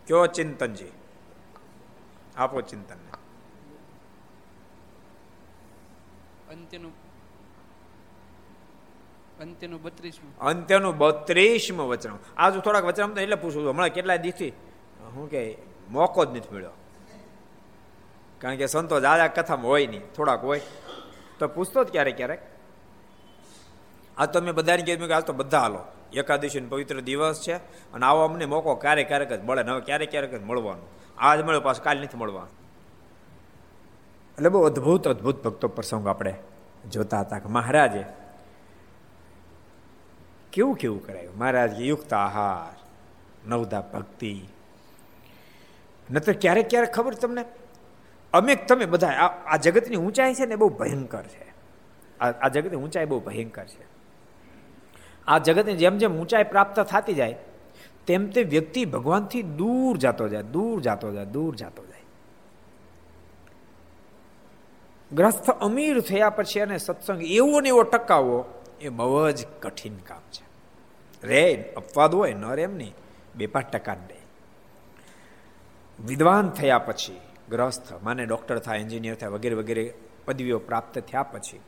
કયો ચિંતનજી? આપો ચિંતન અંત્યનું અંત્યનું બત્રીસમું. અંત્યનું બત્રીસમું વચન. આજ થોડાક વચન એટલે પૂછું છું. હમણાં કેટલા દિવસથી હું કે મોકો જ નથી મળ્યો. કારણ કે સંતો દાદા કથામાં હોય નહીં. થોડાક હોય. તો પૂછતો જ ક્યારેક ક્યારેક. આ તો મેં બધાને કીધું કે આજ તો બધા હાલો. એકાદશીનો પવિત્ર દિવસ છે અને આવો અમને મોકો ક્યારેક ક્યારેક જ મળે. ને હવે ક્યારેક ક્યારેક જ મળવાનું. આજ મળ્યો પાછું કાલ નથી મળવાનું. એટલે બહુ અદભુત અદભુત ભક્તો પ્રસંગ આપણે જોતા હતા કે મહારાજે કેવું કેવું કરાયું? મહારાજ યુક્ત આહાર, નવદા ભક્તિ. નતર ક્યારેક ક્યારેક ખબર તમને? અમે તમે બધા, આ જગતની ઊંચાઈ છે ને બહુ ભયંકર છે. આ જગતની ઊંચાઈ બહુ ભયંકર છે. આ જગતની જેમ જેમ ઊંચાઈ પ્રાપ્ત થતી જાય, તેમ તે વ્યક્તિ ભગવાનથી દૂર જતો જાય, દૂર જતો જાય, દૂર જતો જાય. ગ્રસ્થ અમીર થયા પછી અને સત્સંગ એવો ને એવો ટકાવવો એ બહુ જ કઠિન કામ છે. રે, અપવાદ હોય, ન રે એમ નહીં બે પાંચ ટકા દે વિદ્વાન થયા પછી, ગ્રસ્થ, માને ડૉક્ટર થાય, એન્જિનિયર થાય, વગેરે વગેરે પદવીઓ પ્રાપ્ત થયા પછી,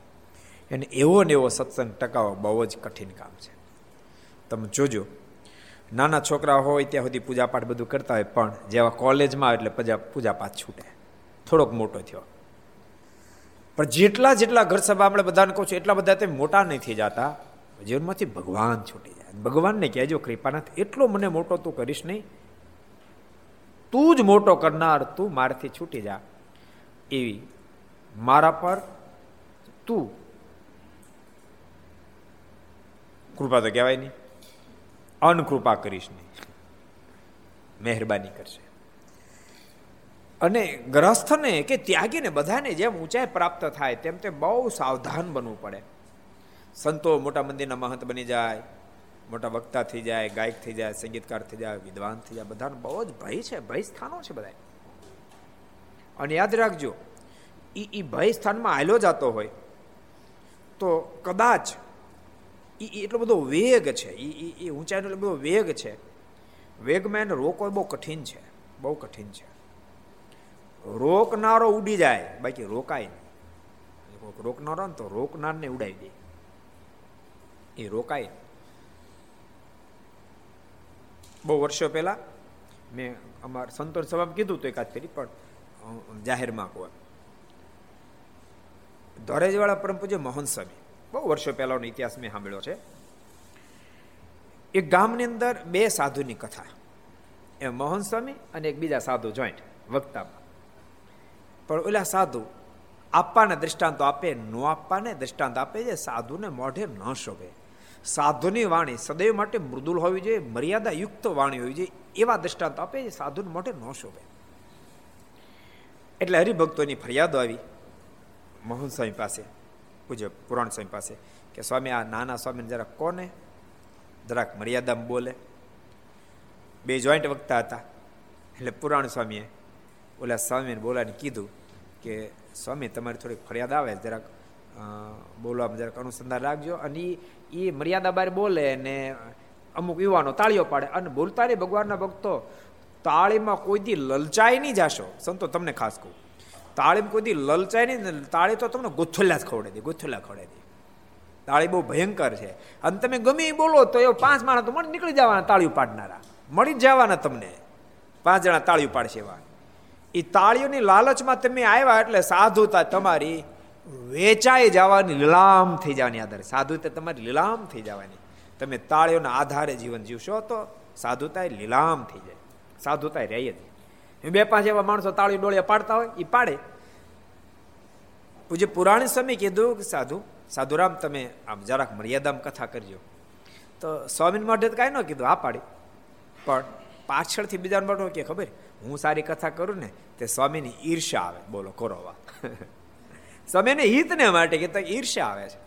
એને એવો ને એવો સત્સંગ ટકાવવો બહુ જ કઠિન કામ છે. તમે જોજો, નાના છોકરા હોય, ત્યાં સુધી પૂજાપાઠ બધું કરતા હોય, પણ જેવા કોલેજમાં એટલે પૂજા પૂજાપાઠ છૂટે. થોડોક મોટો થયો. પણ જેટલા જેટલા ઘર સભા આપણે બધાને કહું છું, એટલા બધા તે મોટા નથી જતા. જીવનમાંથી ભગવાન છૂટી જાય. ભગવાનને કહેજો કૃપાનાથ એટલો મને મોટો તું કરીશ નહીં. તું જ મોટો કરનાર, તું મારાથી છૂટી જા. એવી મારા પર તું કૃપા તો કહેવાય નહીં. અનકૃપા કરીશ નહીં. મહેરબાની કરશે. અને ગ્રસ્થને કે ત્યાગીને બધાને જેમ ઊંચાઈ પ્રાપ્ત થાય તેમ તે બહુ સાવધાન બનવું પડે. સંતો મોટા મંદિરના મહંત બની જાય, મોટા વક્તા થઈ જાય, ગાયક થઈ જાય, સંગીતકાર થઈ જાય, વિદ્વાન થઈ જાય, બધાને બહુ જ ભય છે, ભય સ્થાનો છે બધા અને યાદ રાખજો એ એ ભય સ્થાનમાં હાલ્યો જતો હોય, તો કદાચ એ એટલો બધો વેગ છે એ એ ઊંચાઈનો એટલો બધો વેગ છે. વેગમાં એને રોકવો બહુ કઠિન છે, બહુ કઠિન છે. રોકનારો ઉડી જાય. બાકી રોકાય નહીં. રોકનારો ને તો રોકનારને ઉડાવી દે. એ રોકાય બહુ વર્ષો પહેલા મેં અમારા સંતોષ સભામાં કીધું તો એકાદ ફેરી, પણ જાહેરમાં કહું ધોરેજવાળા પરમ પૂજ્ય મોહન સ્વામી. બહુ વર્ષો પહેલાનો ઇતિહાસ મેં સાંભળ્યો છે. એક ગામની અંદર બે સાધુની કથા. એ મોહન સ્વામી અને એક બીજા સાધુ જોઈન્ટ વક્તામાં. પણ ઓલા સાધુ આપવાને દ્રષ્ટાંતો આપે, ન આપવાને દ્રષ્ટાંત આપે છે, સાધુને મોઢે ન શોભે. સાધુની વાણી સદૈવ માટે મૃદુલ હોવી જોઈએ મર્યાદા યુક્ત વાણી હોવી જોઈએ, એવા દ્રષ્ટાંત આપે છે, સાધુને મોઢે ન શોભે. એટલે હરિભક્તોની ફરિયાદો આવી મોહન સ્વામી પાસે, પૂજ્ય પુરાણ સ્વામી પાસે, કે સ્વામી, આ નાના સ્વામીને જરાક કોને? જરાક મર્યાદામાં બોલે. બે જોઈન્ટ વક્તા હતા. એટલે પુરાણ સ્વામીએ ઓલા સ્વામીને બોલાને કીધું કે, સ્વામી, તમારી થોડીક ફરિયાદ આવે, જરાક બોલવામાં જરાક અનુસંધાન રાખજો. અને એ મર્યાદા બહાર બોલે ને અમુક યુવાનો તાળીઓ પાડે અને બોલતા નહીં ભગવાનના ભક્તો, તાળીમાં કોઈ દી લલચાઈ નહીં જાશો? સંતો, તમને ખાસ કહું, તાળીમાં કોઈ દી લલચાઈ નહીં તાળી તો તમને ગોથોલ્યા જ ખવડાવી દે ગોથોલ્યા ખવડે દે. તાળી બહુ ભયંકર છે. અને તમે ગમે બોલો, તો એ પાંચ માણસ તો મળી નીકળી જવાના તાળીઓ પાડનારા, મળી જ જવાના તમને. પાંચ જણા તાળીઓ પાડશે એવા. એ તાળીઓની લાલચમાં તમે આવ્યા એટલે સાધુતા તમારી વેચાઈ જવાની લીલામ થઈ જવાની આધારે. સાધુતા તમારી લીલામ થઈ જવાની. તમે તાળીઓના આધારે જીવન જીવશો તો સાધુતા લીલામ થઈ જાય. સાધુતા રહી જ બે પાંચ એવા માણસો તાળી ડોળિયા પાડતા હોય એ પાડે. પૂજ્ય પુરાણી સમય કીધું કે, સાધુ, સાધુરામ, તમે આમ જરાક મર્યાદામાં કથા કરજો. તો સ્વામીને માટે કાંઈ ન કીધું આ પાડી. પણ પાછળથી બીજાને માટે કે ખબર? હું સારી કથા કરું ને, તે સ્વામીની ઈર્ષા આવે. બોલો કોરોવા (laughs) સ્વામીને હિતને માટે કે ઈર્ષા આવે છે.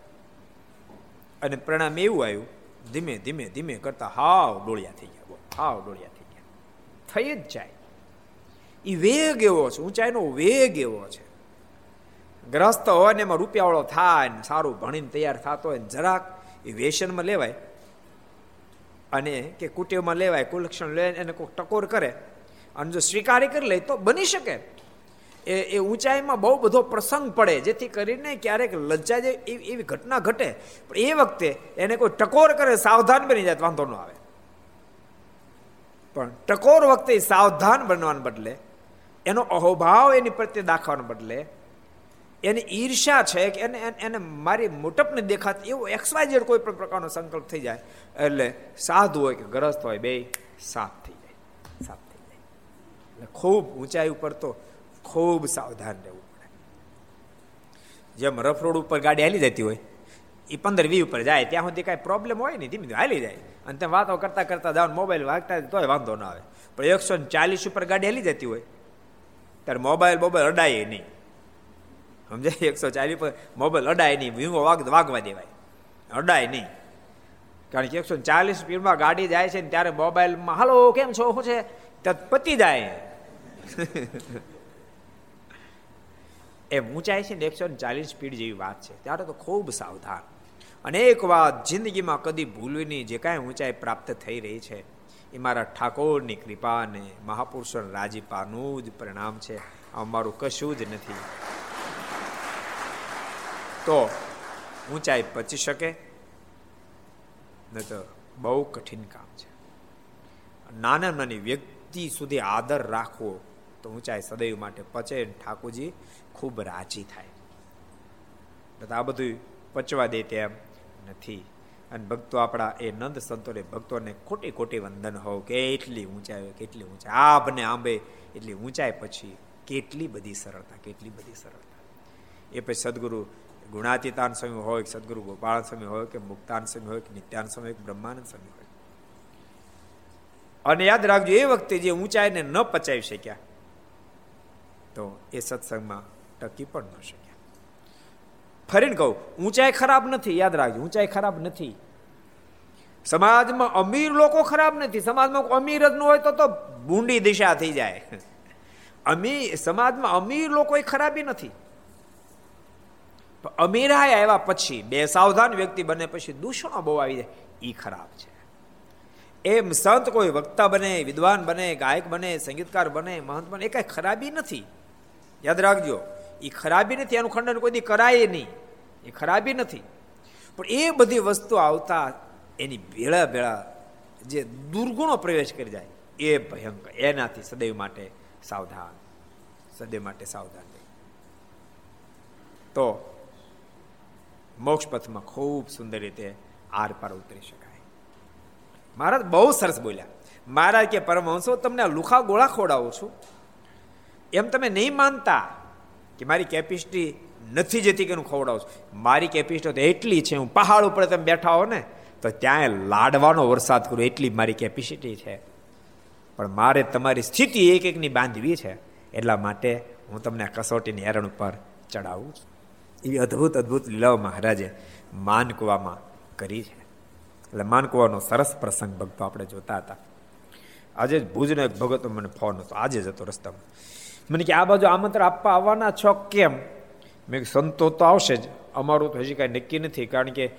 અને પ્રણામ એવું આવ્યું, ધીમે ધીમે ધીમે કરતા હાવ ડોળિયા થઈ ગયા. બોલો, હાવ ડોળિયા થઈ ગયા. થઈ જ જાય. એ વેગ એવો છે, ઊંચાઈનો વેગ એવો છે. ગ્રસ્ત હોય ને એમાં રૂપિયાવાળો થાય ને સારું ભણીને તૈયાર થતો હોય જરાક એ વેસનમાં લેવાય. અને કે કુટેવમાં લેવાય, કુલક્ષણ લે, એને કોઈક ટકોર કરે અને જો સ્વીકારી કરી લે તો બની શકે. એ એ ઊંચાઈમાં બહુ બધો પ્રસંગ પડે, જેથી કરીને ક્યારેક લજ્જા જાય એવી ઘટના ઘટે. પણ એ વખતે એને કોઈ ટકોર કરે, સાવધાન બની જાય વાંધો ન આવે. પણ ટકોર વખતે સાવધાન બનવાને બદલે, એનો અહોભાવ એની પ્રત્યે દાખવાને બદલે, એની ઈર્ષા છે કે એને એને મારી મોટપને દેખાતી એવો એક્સવાય કોઈ પણ પ્રકારનો સંકલ્પ થઈ જાય, એટલે સાધુ હોય કે ગ્રસ્ત હોય બે સાથ થઈ જાય સાફ થઈ જાય એટલે ખૂબ ઊંચાઈ ઉપર તો ખૂબ સાવધાન રહેવું પડે. જેમ રફ રોડ ઉપર ગાડી હાલી જતી હોય એ પંદર વી ઉપર જાય, ત્યાં સુધી કાંઈ પ્રોબ્લેમ હોય ને ધીમે ધીમે હાલી જાય. અને તમે વાતો કરતા કરતા જાઓ મોબાઈલ વાગતા તોય વાંધો ના આવે. પણ એકસો ચાલીસ ઉપર ગાડી હાલી જતી હોય, ત્યારે મોબાઈલ મોબાઈલ અડાય નહીં. સમજાય? એકસો ચાલીસ પર મોબાઈલ અડાય નહીં, વીમો વાગ, વાગવા દેવાય. અડાય નહીં. કારણ કે એકસો ચાલીસ સ્પીડમાં ગાડી જાય છે ને ત્યારે મોબાઈલમાં હાલો, કેમ છો? શું છે? ત્યાં પતી જાય. (laughs) એમ ઊંચાઈ છે ને એકસો ચાલીસ સ્પીડ જેવી વાત છે. ત્યારે તો ખૂબ સાવધાન. અનેક વાત, જિંદગીમાં કદી ભૂલવી નહીં જે કાંઈ ઊંચાઈ પ્રાપ્ત થઈ રહી છે, એ મારા ઠાકોરની કૃપા અને મહાપુરુષો રાજીપાનું જ પરિણામ છે. અમારું કશું જ નથી. તો ઊંચાઈ પચી શકે ન તો બહુ કઠિન કામ છે. નાના નાની વ્યક્તિ સુધી આદર રાખવો તો ઊંચાઈ સદૈવ માટે પચે ઠાકોરજી ખૂબ રાજી થાય. આ બધું પચવા દે તેમ નથી. અને ભક્તો આપણા એ નંદ સંતોને, ભક્તોને ખોટી ખોટી વંદન હોવ કેટલી ઊંચાઈ કેટલી ઊંચાઈ. આભને આંબે એટલી ઊંચાઈ પછી કેટલી બધી સરળતા, કેટલી બધી સરળતા. એ પછી સદગુરુ ગુણાતીતાન સ્વામી હોય, સદગુરુ ગોપાલ સ્વામી હોય, કે મુક્તાન સ્વામી હોય, કે નિત્યાન સ્વામી હોય બ્રહ્માનંદ સ્વામી હોય. અને યાદ રાખજો, એ વખતે જે ઊંચાઈને ન પચાવી શક્યા તો એ સત્સંગમાં ટકી પણ ન શક્યા. ફરીને કહું, ઊંચાઈ ખરાબ નથી, યાદ રાખજો, ઊંચાઈ ખરાબ નથી. સમાજમાં અમીર લોકો ખરાબ નથી, સમાજમાં અમીર જ ન હોય તો તો ભૂંડી દિશા થઈ જાય. અમીર સમાજમાં અમીર લોકો ખરાબી નથી. અમીરાય આવ્યા પછી, બે સાવધાન વ્યક્તિ બને પછી દૂષણો બહુ આવી જાય એ ખરાબ છે. એમ સંત કોઈ વક્તા બને, વિદ્વાન બને, ગાયક બને, સંગીતકાર બને, મહંત બને, એ કઈ ખરાબી નથી. યાદ રાખજો એ ખરાબી નથી, એનું ખંડન કોઈ કરાય નહીં. એ ખરાબી નથી. પણ એ બધી વસ્તુ આવતા એની ભેળા ભેળા જે દુર્ગુણો પ્રવેશ કરી જાય, એ ભયંકર. એનાથી સદૈવ માટે સાવધાન. સદૈવ માટે સાવધાન તો મોક્ષ પથમાં ખૂબ સુંદર રીતે આર પાર ઉતરી શકાય. મહારાજ બહુ સરસ બોલ્યા. મહારાજ કે, પરમહંસો, તમને લુખા ગોળા ખોડાવું છું. એમ તમે નહીં માનતા કે મારી કેપેસિટી નથી જતી કે હું ખવડાવું છું. મારી કેપેસિટી તો એટલી છે, હું પહાડ ઉપર તમે બેઠા હો ને, તો ત્યાં લાડવાનો વરસાદ કરું, એટલી મારી કેપેસિટી છે. પણ મારે તમારી સ્થિતિ એક એકની બાંધવી છે, એટલા માટે હું તમને કસોટીની હેરણ ઉપર ચડાવું છું. એવી અદ્ભુત અદ્ભુત લીલાઓ મહારાજે માનકુવામાં કરી છે. એટલે માનકુવાનો સરસ પ્રસંગ ભક્તો આપણે જોતા હતા. આજે ભુજનો એક ભગત મને ફોન હતો. આજે જ હતો રસ્તામાં. મને કે આ બાજુ આમંત્રણ આપવા આવવાના છો કેમ? મેં સંતો તો આવશે જ. અમારું તો હજી કાંઈ નક્કી નથી, કારણ કે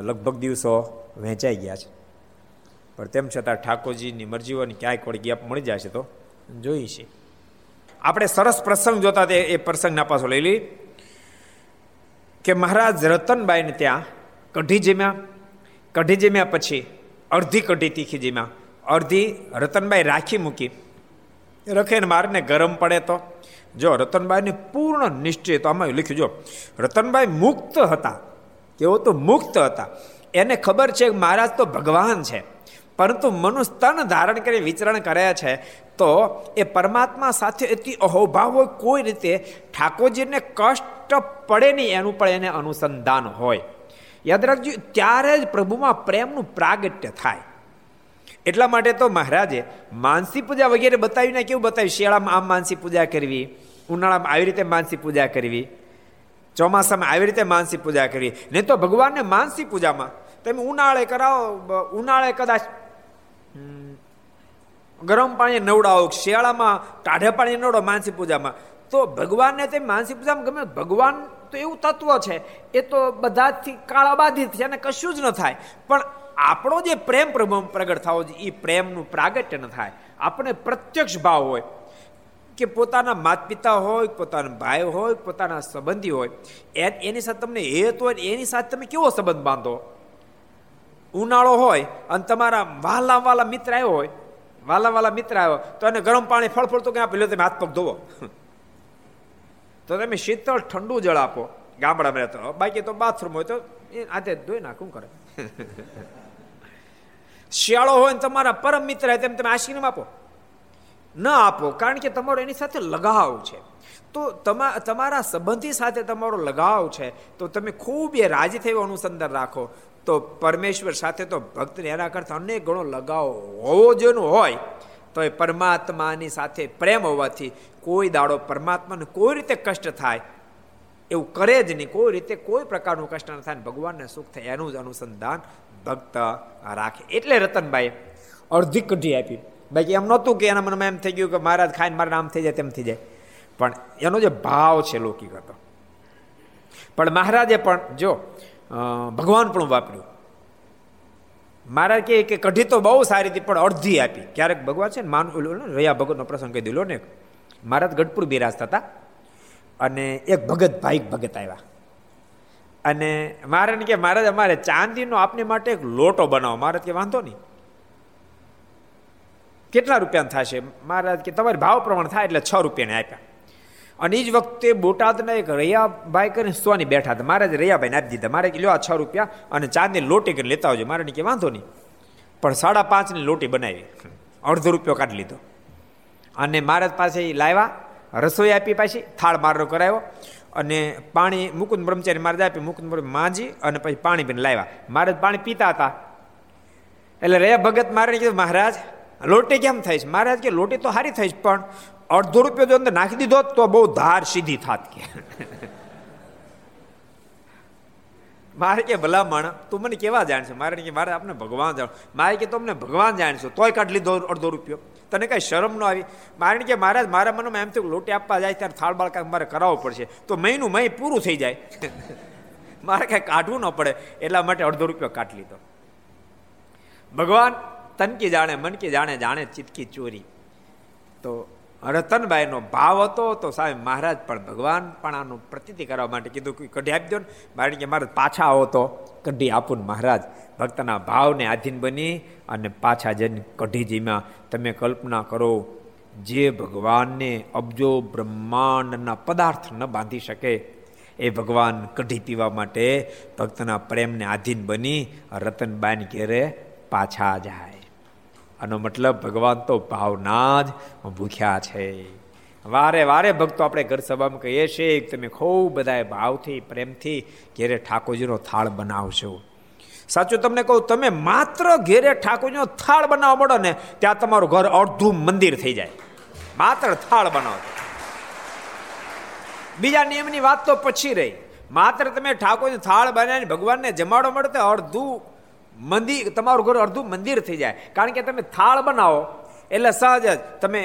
લગભગ દિવસો વહેંચાઈ ગયા છે. પણ તેમ છતાં ઠાકોરજીની મરજી હોય ક્યાંય કોઈ ગેપ મળી જાય છે તો જોઈ છે. આપણે સરસ પ્રસંગ જોતા તે એ પ્રસંગના પાછો લઈ લઈ કે મહારાજ રતનબાઈને ત્યાં કઢી જમ્યા. કઢી જમ્યા પછી અડધી કઢી તીખી જમ્યા. અડધી રતનબાઈ રાખી મૂકી. રખે ને મારને ગરમ પડે તો. જો રતનબાઈની પૂર્ણ નિશ્ચય, તો આમાં લખ્યું, જો, રતનબાઈ મુક્ત હતા. તેઓ તો મુક્ત હતા. એને ખબર છે કે મહારાજ તો ભગવાન છે. પરંતુ મનુષ્ય તન ધારણ કરી વિચરણ કરે છે, તો એ પરમાત્મા સાથે અતિ અહોભાવ હોય કોઈ રીતે ઠાકોરજીને કષ્ટ પડે નહીં, એનું પણ એને અનુસંધાન હોય. યાદ રાખજો, ત્યારે જ પ્રભુમાં પ્રેમનું પ્રાગટ્ય થાય. એટલા માટે તો મહારાજે માનસી પૂજા વગેરે બતાવીને કેવું બતાવ્યું? શિયાળામાં આમ માનસી પૂજા કરવી, ઉનાળામાં આવી રીતે માનસી પૂજા કરવી, ચોમાસામાં આવી રીતે માનસી પૂજા કરવી. નહીં તો ભગવાનને માનસી પૂજામાં તમે ઉનાળે કરાવો ઉનાળે કદાચ ગરમ પાણી નવડાવો, શિયાળામાં ટાઢે પાણી નવડો માનસી પૂજામાં. તો ભગવાનને તે માનસી પૂજામાં ગમે, ભગવાન તો એવું તત્વ છે, એ તો બધાથી કાળાબાધિત છે અને કશું જ ન થાય. પણ આપણો જે પ્રેમ પ્રગટ થવો છે એ પ્રેમનું પ્રાગટ્ય ન થાય. આપણે પ્રત્યક્ષ ભાવ હોય કે પોતાના માતા પિતા હોય, પોતાના ભાઈ હોય, પોતાના સંબંધી હોય એની સાથે તમને હેત હોય, એની સાથે તમે કેવો સંબંધ બાંધો? ઉનાળો હોય અને તમારા વાલા વાલા મિત્ર આવ્યો હોય વાલા વાલા મિત્ર આવ્યો, તો એને ગરમ પાણી ફળ ફળતું ક્યાં પેલો તમે હાથ પગ ધોવો. તો તમે શીતળ ઠંડુ જળ આપો. ગામડામાં રહેતો બાકી તો બાથરૂમ હોય તો એ આતે ધોઈ નાખું કરે? શિયાળો હોય ને તમારા પરમ મિત્ર તેમ તમે આશીર્વાદ આપો. ન આપો, કારણ કે તમારો એની સાથે લગાવ છે. તો તમારા સંબંધી સાથે તમારો લગાવ છે, તો તમે ખૂબ એ રાજી થયું અનુસંધાન રાખો. તો પરમેશ્વર સાથે તો ભક્તને એના કરતા અનેક ગણો લગાવ હોવો જેનો હોય. તો એ પરમાત્માની સાથે પ્રેમ હોવાથી કોઈ દાડો પરમાત્માને કોઈ રીતે કષ્ટ થાય, એવું કરે જ નહીં. કોઈ રીતે કોઈ પ્રકારનું કષ્ટ ન થાય ભગવાનને સુખ થાય, એનું જ અનુસંધાન ભક્ત રાખે. એટલે રતનભાઈ અડધી કઢી આપી. બાકી એમ નહોતું કે એના મનમાં એમ થઈ ગયું કે મહારાજ ખાઈને મારે આમ થઈ જાય તેમ થઈ જાય. પણ એનો જે ભાવ છે લૌકિક હતો. પણ મહારાજે પણ જો ભગવાન પણ વાપર્યું. મહારાજ કે કઢી તો બહુ સારી હતી, પણ અડધી આપી. ક્યારેક ભગવાન છે ને, માન રયા ભગતનો પ્રસંગ કહી દીધો ને મહારાજ ગઢપુર બિરાજતા હતા. અને એક ભગત, ભાઈ ભગત આવ્યા. અને મારે કે મહારાજ અમારે ચાંદીનો આપને માટે એક લોટો બનાવો. મહારાજ કે વાંધો નહીં. કેટલા રૂપિયા થશે? મહારાજ કે તમારે ભાવ પ્રમાણ થાય એટલે છ રૂપિયાને આપ્યા. અને એ જ વખતે બોટાદના એક રૈયાભાઈ કરીને સોની બેઠા હતા. મહારાજ રૈયાભાઈને આપી દીધા. મારે લ્યો આ છ રૂપિયા અને ચાંદની લોટી કરીને લેતા આવજો. મારે કે વાંધો નહીં. પણ સાડા પાંચની લોટી બનાવી. અડધો રૂપિયો કાઢી લીધો. અને મહારાજ પાસે લાવ્યા. રસોઈ આપી પાછી. થાળ મારો કરાવ્યો અને પાણી મુકુંદ બ્રહ્મચારી મહારાજ આપી મુકુંદ માંજી અને પછી પાણી પીને લાવ્યા. મહારાજ પાણી પીતા હતા. એટલે રે ભગત મારે કીધું, મહારાજ, લોટી કેમ થાય છે? મહારાજ કે, લોટી તો સારી થઈ પણ અડધો રૂપિયો જો અંદર નાખી દીધો તો બહુ ધાર સીધી થાત કે. મારે કે ભલા માણા તું મને કેવા જાણશે? મારે કે, મારે આપણે ભગવાન જાણ મારે કે, તમને ભગવાન જાણશો. તોય કાઢ લીધો અડધો રૂપિયો. તને કઈ શરમ ન આવી? કારણ કે મહારાજ, મારા મનમાં એમ થયું લોટી આપવા જાય ત્યારે થાળ બાળકા મારે કરાવવો પડશે. તો મહિનું મહી પૂરું થઈ જાય. (laughs) મારે કાંઈ કાઢવું ન પડે. એટલા માટે અડધો રૂપિયો કાટ લીધો. ભગવાન તનકી જાણે મનકી જાણે જાણે ચિતકી ચોરી. તો રતનભાઈનો ભાવ હતો, તો સાહેબ મહારાજ પણ ભગવાન પણ આનું પ્રતિતિ કરવા માટે કીધું કે કઢી આપી દો ને. મારે કે મારે પાછા આવો તો કઢી આપું મહારાજ. ભક્તના ભાવને આધીન બની અને પાછા જઈને કઢીજીમાં તમે કલ્પના કરો, જે ભગવાનને અબજો બ્રહ્માંડના પદાર્થ ન બાંધી શકે, એ ભગવાન કઢી પીવા માટે ભક્તના પ્રેમને આધીન બની રતનબાઈની ઘેરે પાછા જાય. આનો મતલબ ભગવાન તો ભાવના જ ભૂખ્યા છે. વારે વારે ભક્તો આપણે ઘર સભામાં કહીએ છીએ કે તમે ખૂબ બધાએ ભાવથી, પ્રેમથી ઘેરે ઠાકોરજીનો થાળ બનાવશો સાચું તમને કહું, તમે માત્ર ઘેરે ઠાકોરજીનો થાળ બનાવવા મળો ને, ત્યાં તમારું ઘર અડધું મંદિર થઈ જાય. માત્ર થાળ બનાવો બીજા નિયમની વાત તો પછી રહી. માત્ર તમે ઠાકોરજી થાળ બનાવીને ભગવાનને જમાડો મળે અડધું મંદિર, તમારું ઘર અડધું મંદિર થઈ જાય. કારણ કે તમે થાળ બનાવો, એટલે સહજ જ તમે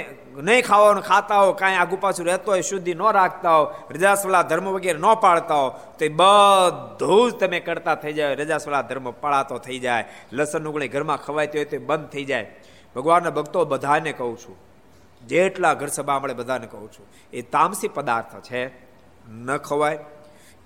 નહીં ખાવાનું, ખાતા હો, કાંઈ આગુ પાછું રહેતો હોય, શુદ્ધિ ન રાખતા હો રજાસવાળા ધર્મ વગેરે ન પાળતા હો, તો એ બધું જ તમે કરતા થઈ જાય રજાસવાળા ધર્મ પાળાતો થઈ જાય, લસણ ઉગણી ઘરમાં ખવાયતી હોય તો બંધ થઈ જાય. ભગવાનના ભક્તો બધાને કહું છું, જેટલા ઘર સભા મળે બધાને કહું છું, એ તામસી પદાર્થ છે, ન ખવાય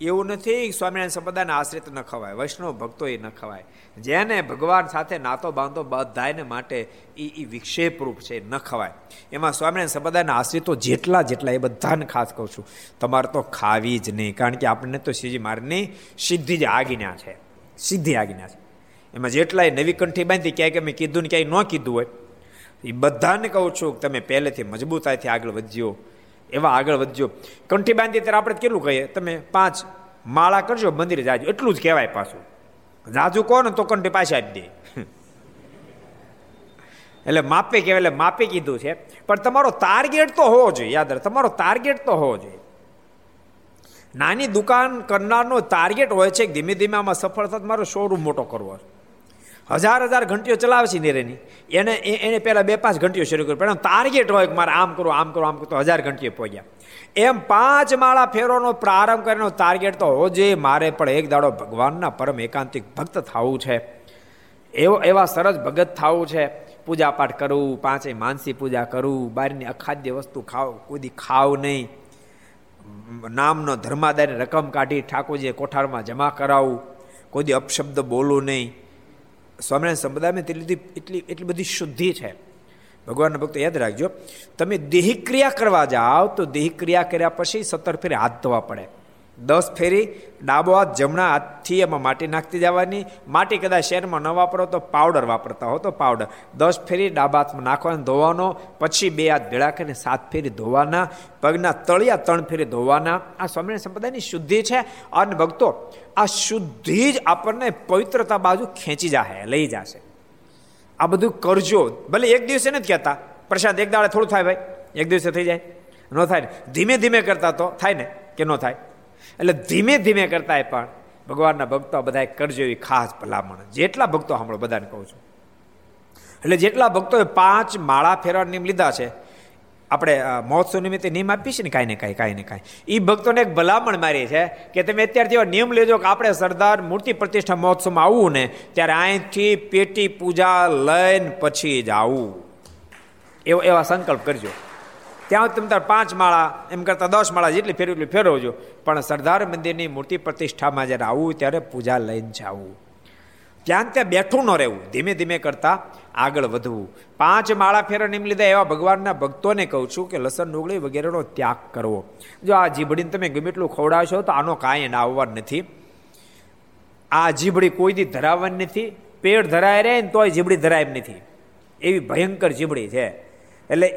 એવું નથી સ્વામિનારાયણ સંપ્રદાયને આશ્રિત ન ખવાય, વૈષ્ણવ ભક્તો એ ન ખવાય. જેને ભગવાન સાથે નાતો બાંધો બધાને માટે એ એ વિક્ષેપરૂપ છે, ન ખવાય. એમાં સ્વામિનારાયણ સંપ્રદાયના આશ્રિતો જેટલા જેટલા, એ બધાને ખાસ કહું છું, તમારે તો ખાવી જ નહીં. કારણ કે આપણને તો શ્રીજી મારની સિદ્ધિ જ આજ્ઞા છે. સિદ્ધિ આજ્ઞા છે. એમાં જેટલાય નવી કંઠી બાંધી, ક્યાંય મેં કીધું ને ક્યાંય ન કીધું હોય એ બધાને કહું છું કે તમે પહેલેથી મજબૂતાઈથી આગળ વધજો એવા આગળ વધજો. કંઠી બાંધી ત્યારે આપણે કેટલું કહીએ? તમે પાંચ માળા કરજો, મંદિરે જાજો. એટલું જ કહેવાય પાછું. જાજુ કહો ને તો કંઠી પાછી આપી દે. એટલે માપે કહેવાય, એટલે માપે કીધું છે. પણ તમારો ટાર્ગેટ તો હોવો જોઈએ, યાદ રાખો તમારો ટાર્ગેટ તો હોવો જોઈએ. નાની દુકાન કરનારનો ટાર્ગેટ હોય છે ધીમે ધીમે આમાં સફળ થતા મારો શોરૂમ મોટો કરવો હજાર હજાર ઘંટીઓ ચલાવે છે નેરેની. એને એને પહેલાં બે પાંચ ઘંટીઓ શરૂ કર્યું. પણ ટાર્ગેટ હોય કે મારે આમ કરું આમ કરું આમ કરો તો હજાર ઘંટીઓ પહોંચ્યા. એમ પાંચ માળા ફેરોનો પ્રારંભ કરીને ટાર્ગેટ તો હોજે, મારે પણ એક દાડો ભગવાનના પરમ એકાંતિક ભક્ત થવું છે. એવો એવા સરસ ભગત થવું છે. પૂજા પાઠ કરવું પાંચે માનસી પૂજા કરવું બહારની અખાદ્ય વસ્તુ ખાવ કુદી ખાવ નહીં. નામનો ધર્માદાયની રકમ કાઢી ઠાકોરજીએ કોઠારમાં જમા કરાવવું કોઈ અપશબ્દ બોલવું નહીં. સ્વામિનારાયણ સંપ્રદાયમાં એટલી એટલી એટલી બધી શુદ્ધિ છે. ભગવાનના ભક્તો યાદ રાખજો, તમે દેહિક ક્રિયા કરવા જાઓ તો દેહિક ક્રિયા કર્યા પછી સત્તર ફેરે હાથ ધોવા પડે. દસ ફેરી ડાબો હાથ જમણા હાથથી એમાં માટી નાખતી જવાની. માટી કદાચ શહેરમાં ન વાપરો તો પાવડર વાપરતા હો તો પાવડર. દસ ફેરી ડાબા હાથમાં નાખવાનો ધોવાનો, પછી બે હાથ ભેળા કરીને સાત ફેરી ધોવાના, પગના તળિયા ત્રણ ફેરી ધોવાના. આ સ્વામિનારાયણ સંપ્રદાયની શુદ્ધિ છે. અને ભક્તો, આ શુદ્ધિ જ આપણને પવિત્રતા બાજુ ખેંચી જાહે, લઈ જશે. આ બધું કરજો. ભલે એક દિવસે નથી કહેતા. પ્રસાદ એક દાડે થોડું થાય ભાઈ. એક દિવસે થઈ જાય. ન થાય ને. ધીમે ધીમે કરતા તો થાય ને? કે ન થાય? એટલે ધીમે ધીમે કરતા પણ ભગવાનના ભક્તો બધા કરજો એવી ખાસ ભલામણ. જેટલા ભક્તો સાંભળો બધાને કહું છું. એટલે જેટલા ભક્તોએ પાંચ માળા ફેરવા નિયમ લીધા છે, આપણે મહોત્સવ નિમિત્તે નિયમ આપીએ છીએ ને કાંઈ ને કાંઈ કાંઈ ને કાંઈ. એ ભક્તોને એક ભલામણ મારી છે કે તમે અત્યારથી એવા નિયમ લેજો કે આપણે સરદાર મૂર્તિ પ્રતિષ્ઠા મહોત્સવમાં આવવું ને ત્યારે અહીંથી પેટી પૂજા લઈને પછી જ આવું. એવો, એવા સંકલ્પ કરજો. ત્યાં તમે તાર પાંચ માળા, એમ કરતાં દસ માળા જેટલી ફેરવી એટલી ફેરવજો. પણ સરદાર મંદિરની મૂર્તિ પ્રતિષ્ઠામાં જ્યારે આવવું ત્યારે પૂજા લઈને જવું ત્યાં ત્યાં બેઠું ન રહેવું. ધીમે ધીમે કરતા આગળ વધવું. પાંચ માળા ફેરન એમ લીધા એવા ભગવાનના ભક્તોને કહું છું કે લસણ, ડુંગળી વગેરેનો ત્યાગ કરવો. જો આ જીભડીને તમે ગમે એટલું ખવડાવશો તો આનો કાંઈ ના આવવા નથી. આ જીભડી કોઈ દી ધરાવવાની નથી. પેટ ધરાય રહે ને તોય જીભડી ધરાય નથી. એવી ભયંકર જીભડી છે. એટલે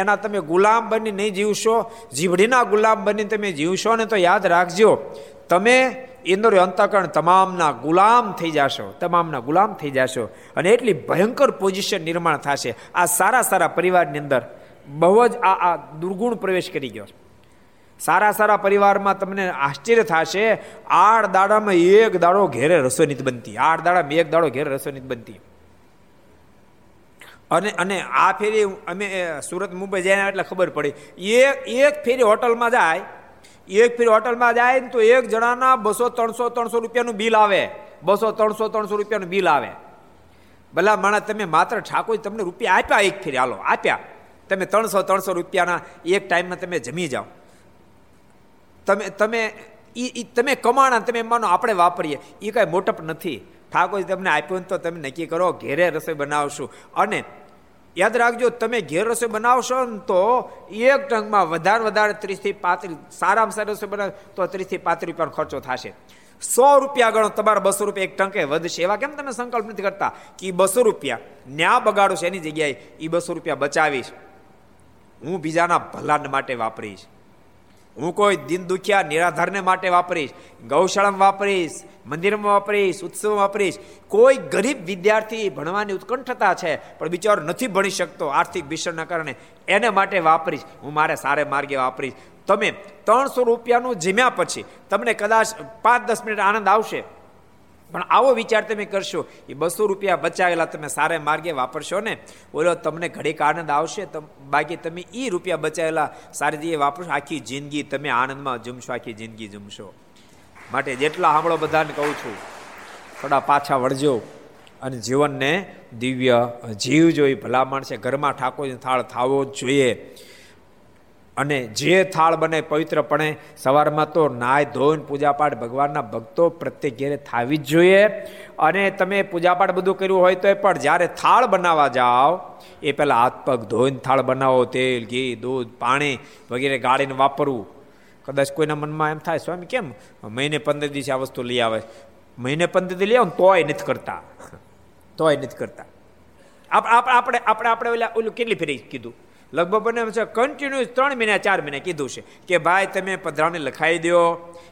એના તમે ગુલામ બની નહીં જીવશો, જીવડીના ગુલામ બની તમે જીવશો ને તો યાદ રાખજો, તમે ઇન્દ્રિય અંતકરણ તમામના ગુલામ થઈ જશો, તમામના ગુલામ થઈ જશો અને એટલી ભયંકર પોઝિશન નિર્માણ થશે. આ સારા સારા પરિવારની અંદર બહુ જ આ આ દુર્ગુણ પ્રવેશ કરી ગયો. સારા સારા પરિવારમાં તમને આશ્ચર્ય થશે, આઠ દાડામાં એક દાડો ઘેરે રસોઈ નથી બનતી, આઠ દાડામાં એક દાડો ઘેરે રસોઈ નથી બનતી. અને અને આ ફેરી અમે સુરત, મુંબઈ જઈને એટલે ખબર પડી. એક એક ફેરી હોટલમાં જાય, એક ફેરી હોટલમાં જાય ને તો એક જણાના બસો, ત્રણસો ત્રણસો રૂપિયાનું બિલ આવે. બસો, ત્રણસો ત્રણસો રૂપિયાનું બિલ આવે. ભલા માણસ, તમે માત્ર ઠાકોર તમને રૂપિયા આપ્યા એક ફેરી, હાલો, આપ્યા. તમે ત્રણસો ત્રણસો રૂપિયાના એક ટાઈમમાં તમે જમી જાઓ. તમે તમે એ તમે કમાણા તમે માનો આપણે વાપરીએ. એ કાંઈ મોટપ નથી. ઠાકોર તમને આપ્યું તો તમે નક્કી કરો, ઘેરે રસોઈ બનાવશું. અને યાદ રાખજો, તમે ઘેર રસોઈ બનાવશો ને તો એક ટંકમાં વધારે વધારે ત્રીસથી પાંત્રીસ, સારામાં સારી રસોઈ બનાવ, તો ત્રીસથી પાંત્રીસ રૂપિયાનો ખર્ચો થશે. સો રૂપિયા ગણો, તમારા બસો રૂપિયા એક ટંકે વધશે. એવા કેમ તમે સંકલ્પ નથી કરતા કે બસો રૂપિયા ન્યા બગાડો છે એની જગ્યાએ એ બસો રૂપિયા બચાવીશ. હું બીજાના ભલાન માટે વાપરીશ. હું કોઈ દિન દુખ્યા નિરાધારને માટે વાપરીશ, ગૌશાળામાં વાપરીશ, મંદિરમાં વાપરીશ, ઉત્સવમાં વાપરીશ. કોઈ ગરીબ વિદ્યાર્થી ભણવાની ઉત્કંઠતા છે, પણ બિચારો નથી ભણી શકતો આર્થિક ભીષણના કારણે, એને માટે વાપરીશ. હું મારે સારે માર્ગે વાપરીશ. તમે ત્રણસો રૂપિયાનું જીમ્યા પછી તમને કદાચ પાંચ દસ મિનિટ આનંદ આવશે. પણ આવો વિચાર તમે કરશો, એ બસો રૂપિયા બચાવેલા તમે સારા માર્ગે વાપરશો ને? ઓલો તમને ઘડીક આનંદ આવશે બાકી તમે એ રૂપિયા બચાવેલા સારી રીતે વાપરશો, આખી જિંદગી તમે આનંદમાં જમશો, આખી જિંદગી જમશો. માટે જેટલા સાંભળો બધાને કહું છું, થોડા પાછા વળજો અને જીવનને દિવ્ય જીવ જોઈ ભલામણ છે. ઘરમાં ઠાકોરનો થાળ થાવો જ જોઈએ. અને જે થાળ બને પવિત્રપણે સવારમાં તો નાય, ધોઈને પૂજાપાઠ ભગવાનના ભક્તો પ્રત્યેક ઘેરે થાવી જ જોઈએ. અને તમે પૂજાપાઠ બધું કર્યું હોય તો પણ જ્યારે થાળ બનાવવા જાઓ, એ પહેલાં હાથ પગ ધોઈને થાળ બનાવો, તેલ, ઘી, દૂધ, પાણી વગેરે ગાળીને વાપરવું. કદાચ કોઈના મનમાં એમ થાય, સ્વામી, કેમ? મહિને પંદર દિવસે આ વસ્તુ લઈ આવે. મહિને પંદર દિવસ લઈ આવો તોય નથી કરતા. તોય નથી કરતા. આપણે આપણે આપણે આપણે ઓલા ઓલું કેટલી ફેરી કીધું? લગભગ બને છે કન્ટિન્યુઅસ ત્રણ મહિના, ચાર મહિના કીધું છે કે ભાઈ તમે પધરામણી લખાવી દો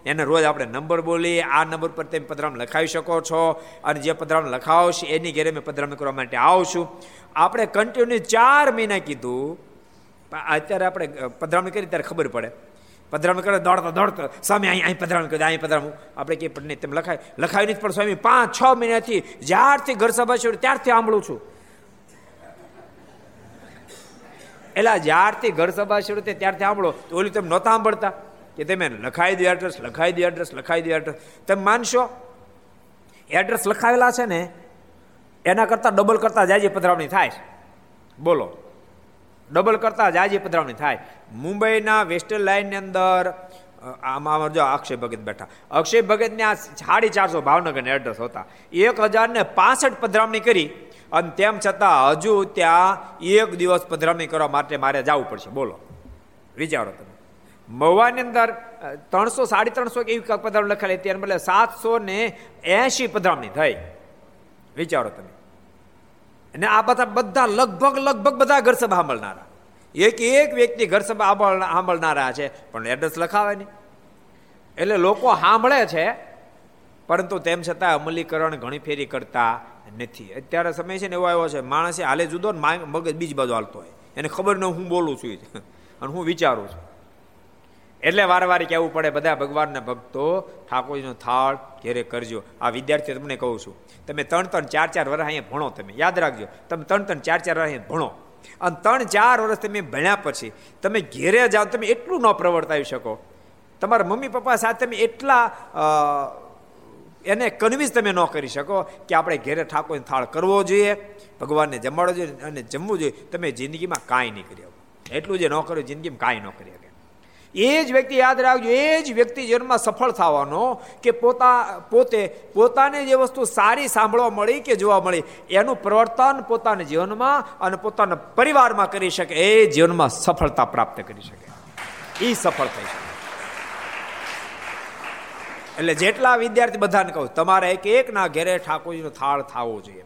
એને રોજ આપણે નંબર બોલી આ નંબર પર તમે પધરામ લખાવી શકો છો. અને જે પધરામ લખાવો છે, એની ઘેરે મેં પધરામ કરવા માટે આવશું આપણે કન્ટિન્યુ ચાર મહિના કીધું. અત્યારે આપણે પધરામણી કરી ત્યારે ખબર પડે. પધરામણી કરે દોડતા, દોડતો, સ્વામી, અહીં અહીં પધરામણી કરી અહીં પધરામું આપણે કે પણ નહીં, તેમ લખાય લખાવી નહીં પણ સ્વામી, પાંચ, છ મહિનાથી જ્યારથી ઘર સભા છે ત્યારથી સાંભળું છું. એટલે જ્યારથી ઘર સભા શરૂ થઈ ત્યારથી સાંભળો, તો ઓલી તમે નહોતા સાંભળતા કે તમે લખાઈ દો એડ્રેસ લખાઈ દો એડ્રેસ લખાઈ દો એડ્રેસ તમે માનશો? એડ્રેસ લખાવેલા છે ને, એના કરતાં ડબલ કરતાં જાજી પધરાવણી થાય. બોલો. ડબલ કરતાં જાજી પધરાવણી થાય. મુંબઈના વેસ્ટર્ન લાઇનની અંદર આમાં જો અક્ષય ભગત બેઠા. અક્ષય ભગતને આ સાડી ચારસો ભાવનગરને એડ્રેસ હતા. એક હજાર ને પાસઠ પધરામણી કરી અને તેમ છતાં હજુ ત્યાં એક દિવસ પધરામણી કરવા માટે મારે જવું પડશે. બોલો. વિચારો તમે. મહુવાની અંદર ત્રણસો, સાડી ત્રણસો કે એવી પધરામણી લખેલી. ત્યારે બદલે સાતસો ને એસી પધરામણી થઈ. વિચારો તમે. અને આ બધા બધા લગભગ લગભગ બધા ઘર સભા સાંભળનારા. એક એક વ્યક્તિ ઘર સભા સાંભળનારા છે, પણ એડ્રેસ લખાવે નહીં એટલે લોકો સાંભળે છે, પરંતુ તેમ છતાં અમલીકરણ ઘણી ફેરી કરતા નથી. અત્યારે સમય છે ને એવો આવ્યો છે, માણસે હાલે જુદો ને મગજ બીજ બાજુ હાલતો હોય. એને ખબર ન હું બોલું છું અને હું વિચારું છું. એટલે વારે વારે કહેવું પડે, બધા ભગવાનના ભક્તો, ઠાકોરજીનો થાળ ઘેરે કરજો. આ વિદ્યાર્થીઓ તમને કહું છું. તમે ત્રણ ત્રણ ચાર ચાર વર્ષ અહીંયા ભણો તમે. યાદ રાખજો. તમે ત્રણ ત્રણ ચાર ચાર વર્ષ અહીંયા ભણો. અને ત્રણ ચાર વર્ષ તમે ભણ્યા પછી તમે ઘેરે જાઓ, તમે એટલું ન પ્રવર્તાવી શકો. તમારા મમ્મી પપ્પા સાથે તમે એટલા એને કન્વિન્સ તમે ન કરી શકો કે આપણે ઘેરે ઠાકોરને થાળ કરવો જોઈએ, ભગવાનને જમાડવો જોઈએ અને જમવું જોઈએ. તમે જિંદગીમાં કાંઈ નહીં કરી એટલું જે ન કર્યું, જિંદગીમાં કાંઈ ન કરી એ જ વ્યક્તિ યાદ રાખજો, એ જ વ્યક્તિ જીવનમાં સફળ થવાનો કે પોતા, પોતે, પોતાને જે વસ્તુ સારી સાંભળવા મળી કે જોવા મળી, એનું પ્રવર્તન પોતાના જીવનમાં અને પોતાના પરિવારમાં કરી શકે, એ જીવનમાં સફળતા પ્રાપ્ત કરી શકે. એ સફળ થઈ શકે. એટલે જેટલા વિદ્યાર્થી બધાને કહું, તમારે એક એક ના ઘેરે ઠાકોરજીનો થાળ થવો જોઈએ.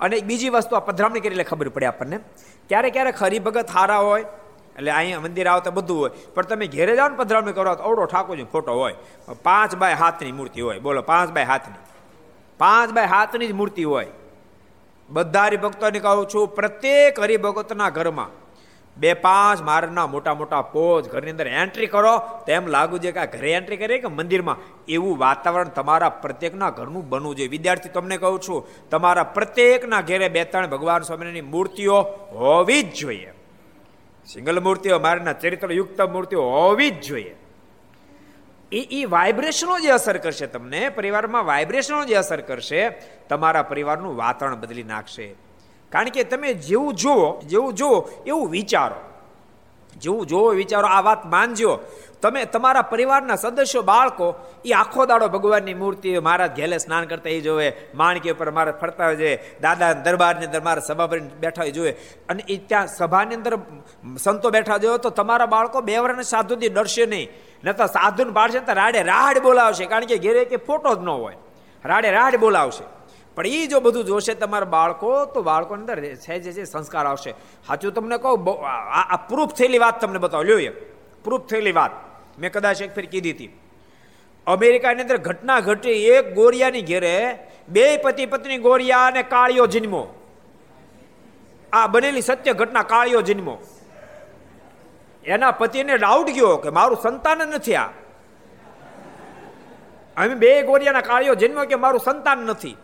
અને બીજી વસ્તુ આ પધરામણી કરી એટલે ખબર પડે આપણને. ક્યારેક ક્યારેક હરિભગત હારા હોય એટલે અહીંયા મંદિર આવતા બધું હોય. પણ તમે ઘેરે જાઓ ને પધરામણી કરો તો અવડો ઠાકોરજી ફોટો હોય. પાંચ બાય હાથની મૂર્તિ હોય. બોલો, પાંચ બાય હાથની. પાંચ બાય હાથની જ મૂર્તિ હોય. બધા હરિભક્તોને કહું છું, પ્રત્યેક હરિભગતના ઘરમાં બે પાંચ મારના મોટા મોટા પોજ, ઘરની અંદર એન્ટ્રી કરો. તેમ લાગુ છે કે આ ઘરે એન્ટ્રી કરીએ કે મંદિરમાં? એવું વાતાવરણ તમારા પ્રત્યેકના ઘરનું બનવું જોઈએ. વિદ્યાર્થી, તમને કહું છું, તમારા પ્રત્યેકના ઘેરે બે ત્રણ ભગવાન સ્વામીની મૂર્તિઓ હોવી જ જોઈએ. સિંગલ મૂર્તિઓ મારના ચરિત્રયુક્ત મૂર્તિઓ હોવી જ જોઈએ. એ એ વાઇબ્રેશનો જે અસર કરશે તમને, પરિવારમાં વાઇબ્રેશનો જે અસર કરશે, તમારા પરિવારનું વાતાવરણ બદલી નાખશે. કારણ કે તમે જેવું જુઓ જેવું જુઓ, એવું વિચારો. જેવું જુઓ, વિચારો, આ વાત માનજો. તમે તમારા પરિવારના સદસ્યો, બાળકો, એ આખો દાડો ભગવાનની મૂર્તિ મારા ઘેલે સ્નાન કરતા એ જોવે, માણકી ઉપર મારે ફરતા હોય જોઈએ દાદા દરબારની અંદર મારા સભા ભરીને બેઠા હોય જોઈએ અને એ ત્યાં સભાની અંદર સંતો બેઠા જોયો તો તમારા બાળકો બે વર્ષના સાધુથી ડરશે નહીં. ન તો સાધુને પાડશે તો રાડે રાડ બોલાવશે, કારણ કે ઘેરે કે ફોટો જ ન હોય. રાડે રાડ બોલાવશે. પણ એ જો બધું જોશે તમારા બાળકો, તો બાળકો અંદર છે જે છે સંસ્કાર આવશે. સાચું તમને કહું આ પ્રૂફ થયેલી વાત તમને બતાવો. લ્યો પ્રૂફ થયેલી વાત. મેં કદાચ એક ફેર કીધી હતી. અમેરિકાની અંદર ઘટના ઘટી, એક ગોરિયાની ઘેરે બે પતિ પત્ની ગોરિયા અને કાળિયો જન્મો. આ બનેલી સત્ય ઘટના કાળિયો જન્મો. એના પતિને ડાઉટ ગયો કે મારું સંતાન નથી આ. અમે બે ગોરિયાના કાળિયો જન્મો કે મારું સંતાન નથી.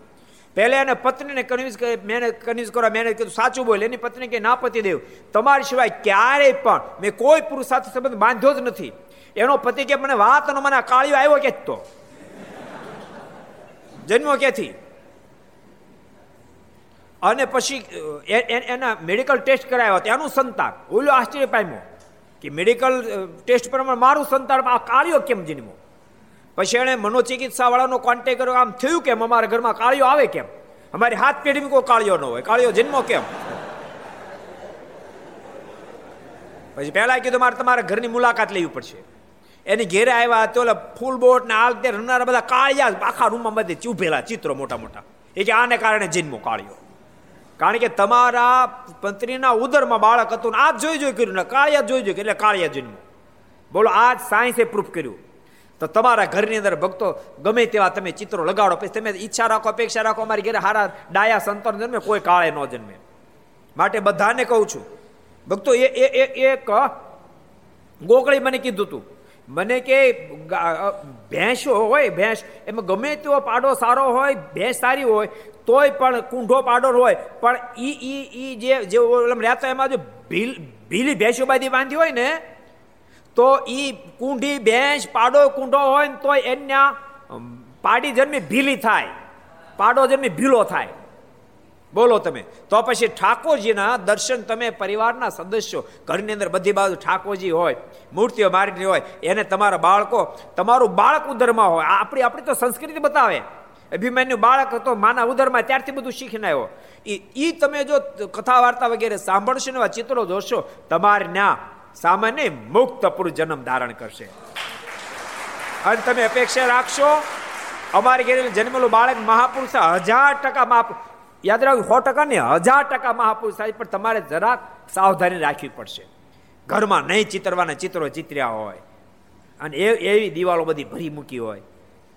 પહેલા એને પત્નીને કન્વિન્સ મેં કન્વિન્સ કરવા મેં કીધું, સાચું બોલ, એની પત્ની કે ના પતિ દેવ? તમારી સિવાય ક્યારેય પણ મેં કોઈ પુરુષ સાથે સંબંધ બાંધ્યો જ નથી. એનો પતિ કે મને વાત અને મને કાળિયો આવ્યો કે તો. જન્મો ક્યાંથી? અને પછી એના મેડિકલ ટેસ્ટ કરાવ્યા એનું સંતાન. ઓલો આશ્ચર્ય પામ્યો કે મેડિકલ ટેસ્ટ પ્રમાણે મારું સંતાન આ કાળિયો કેમ જન્મો પછી એણે મનોચિકિત્સા વાળાનો કોન્ટેક્ટ કર્યો. આમ થયું કેમ? અમારા ઘરમાં કાળિયો આવે કેમ? અમારી હાથ પેઢીમાં કોઈ કાળિયો ન હોય. કાળિયો જન્મો કેમ? પછી પહેલા કીધું, મારે તમારા ઘરની મુલાકાત લેવી પડશે. એની ઘેરે આવ્યા તો ફૂલ બોટ ને આલ તે રમનારા બધા કાળિયા આખા રૂમમાં બધે ચૂભેલા ચિત્રો મોટા મોટા. એ કે આને કારણે જન્મો કાળિયો. કારણ કે તમારા પત્નીના ઉદરમાં બાળક હતું આ જોઈ જોઈ કર્યું ને કાળિયા જોઈ જોઈ એટલે કાળિયા જન્મો. બોલો આજ સાયન્સે પ્રૂફ કર્યું. તો તમારા ઘરની અંદર ભક્તો ગમે તેવા તમે ચિત્રો લગાડો, પછી તમે ઈચ્છા રાખો, અપેક્ષા રાખો, અમારી ઘરે હારા ડાયા સંતો જન્મે, કોઈ કાળે ન જન્મે. માટે બધાને કહું છું, ભક્તો, એ એક ગોકળી મને કીધું હતું મને કે ભેંસો હોય, ભેંસ, એમાં ગમે તેવો પાડો સારો હોય, ભેંસ સારી હોય, તોય પણ કુંઢો પાડો હોય, પણ ઈ ઈ ઈ જે જે રહેતો એમાં જો ભીલ, ભીલી ભેંસો બાંધી બાંધી હોય ને, તો ઈ કુંઢી ભેંસ પાડો કુંઢો હોય ને તોય એના પાડી જન્મી ભીલી થાય, પાડો જન્મી ભીલો થાય. બોલો તમે. તો પછી ઠાકોરજીના દર્શન તમે પરિવારના સદસ્યો, ઘરની અંદર બધી બાજુ ઠાકોરજી હોય, મૂર્તિઓ મારીની હોય, એને તમારા બાળકો, તમારું બાળક ઉદરમાં હોય. આપણી આપણી તો સંસ્કૃતિ બતાવે. અભિમાન્યુ બાળક હતો, માના ઉદરમાં ત્યારથી બધું શીખીને આવ્યો. એ તમે જો કથા વાર્તા વગેરે સાંભળશો ને ચિત્રો જોશો, તમારે ના સામાન્ય મુક્ત પુરુષ જન્મ ધારણ કરશે. અને તમે અપેક્ષા રાખશો, અમારી ઘરે જન્મેલું બાળક મહાપુરુષ હજાર ટકા મહાપુરુષ યાદ રાખવું સો ટકા ને હજાર ટકા મહાપુરુષ થાય, પણ તમારે જરાક સાવધાની રાખવી પડશે. ઘરમાં નહીં ચિતરવાના ચિત્રો ચિત્ર્યા હોય, અને એ એવી દિવાલો બધી ભરી મૂકી હોય.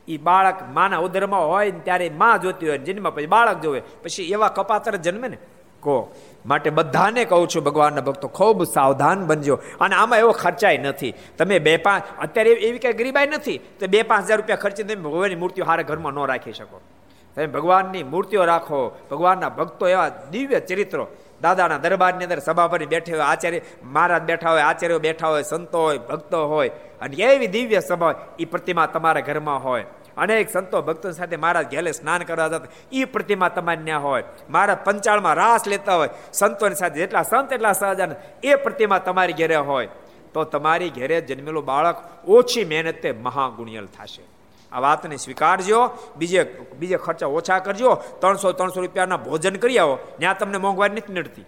એ બાળક માના ઉદરમાં હોય ને ત્યારે માં જોતી હોય જન્મ પછી બાળક જોવે. પછી એવા કપાતર જન્મે ને કહો માટે બધાને કહું છું, ભગવાનના ભક્તો, ખૂબ સાવધાન બનજો. અને આમાં એવો ખર્ચાય નથી. તમે બે પાંચ, અત્યારે એવી કઈ ગરીબાઈ નથી, તો બે પાંચ હજાર રૂપિયા ખર્ચી તમે ભગવાનની મૂર્તિઓ હારે ઘરમાં ન રાખી શકો. તમે ભગવાનની મૂર્તિઓ રાખો, ભગવાનના ભક્તો એવા દિવ્ય ચરિત્રો. દાદાના દરબારની અંદર સભા પર બેઠે હોય, આચાર્ય મહારાજ બેઠા હોય, આચાર્યો બેઠા હોય, સંતો હોય, ભક્તો હોય, અને એવી દિવ્ય સભા એ પ્રતિમા તમારા ઘરમાં હોય. અનેક સંતો ભક્તો સાથે મહારાજ ઘેલે સ્નાન કરવા જતા એ પ્રતિમા તમારી ત્યાં હોય. મારા પંચાળમાં રાસ લેતા હોય, સંતોની સાથે જેટલા સંત એટલા સહજાન એ પ્રતિમા તમારી ઘેરે હોય. તો તમારી ઘેરે જન્મેલું બાળક ઓછી મહેનતે મહાગુણિયલ થશે. આ વાતને સ્વીકારજો. બીજે બીજે ખર્ચા ઓછા કરજો. ત્રણસો ત્રણસો રૂપિયાના ભોજન કરી આવો. ત્યાં તમને મોંઘવારી નથી નડતી.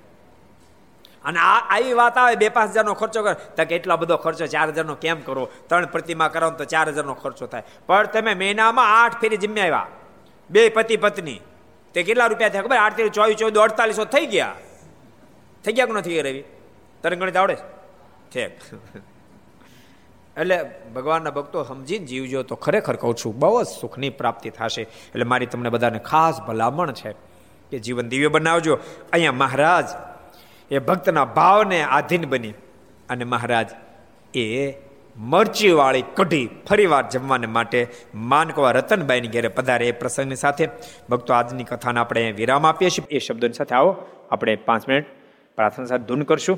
અને આ આવી વાત આવે, બે પાંચ હજારનો ખર્ચો કરે. તો કે એટલા બધો ખર્ચો ચાર હજારનો કેમ કરો? ત્રણ પ્રતિમા કરો તો ચાર હજારનો ખર્ચો થાય. પણ તમે મહિનામાં આઠ ફેરી જમ્યા આવ્યા. બે પતિ પત્ની. તે કેટલા રૂપિયા થયા ખબર? આઠ ચોવીસ ચોવીસ, અડતાલીસો થઈ ગયા. થઈ ગયા કે નથી રવિ? તને ગણિત આવડે ઠીક. એટલે ભગવાનના ભક્તો સમજીને જીવજો તો ખરેખર કહું છું, બહુ જ સુખની પ્રાપ્તિ થશે. એટલે મારી તમને બધાને ખાસ ભલામણ છે કે જીવન દિવ્ય બનાવજો. અહીંયા મહારાજ એ ભક્તના ભાવને આધીન બની અને મહારાજ એ મરચીવાળી કઢી ફરીવાર જમવાને માટે માનકવા રતનબાઈની ઘેરે પધારે. એ પ્રસંગની સાથે ભક્તો આજની કથાને આપણે વિરામ આપીએ છીએ. એ શબ્દોની સાથે આવો, આપણે પાંચ મિનિટ પ્રાર્થના સાથે ધૂન કરશું.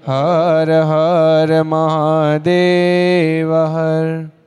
હર હર મહાદેવ હર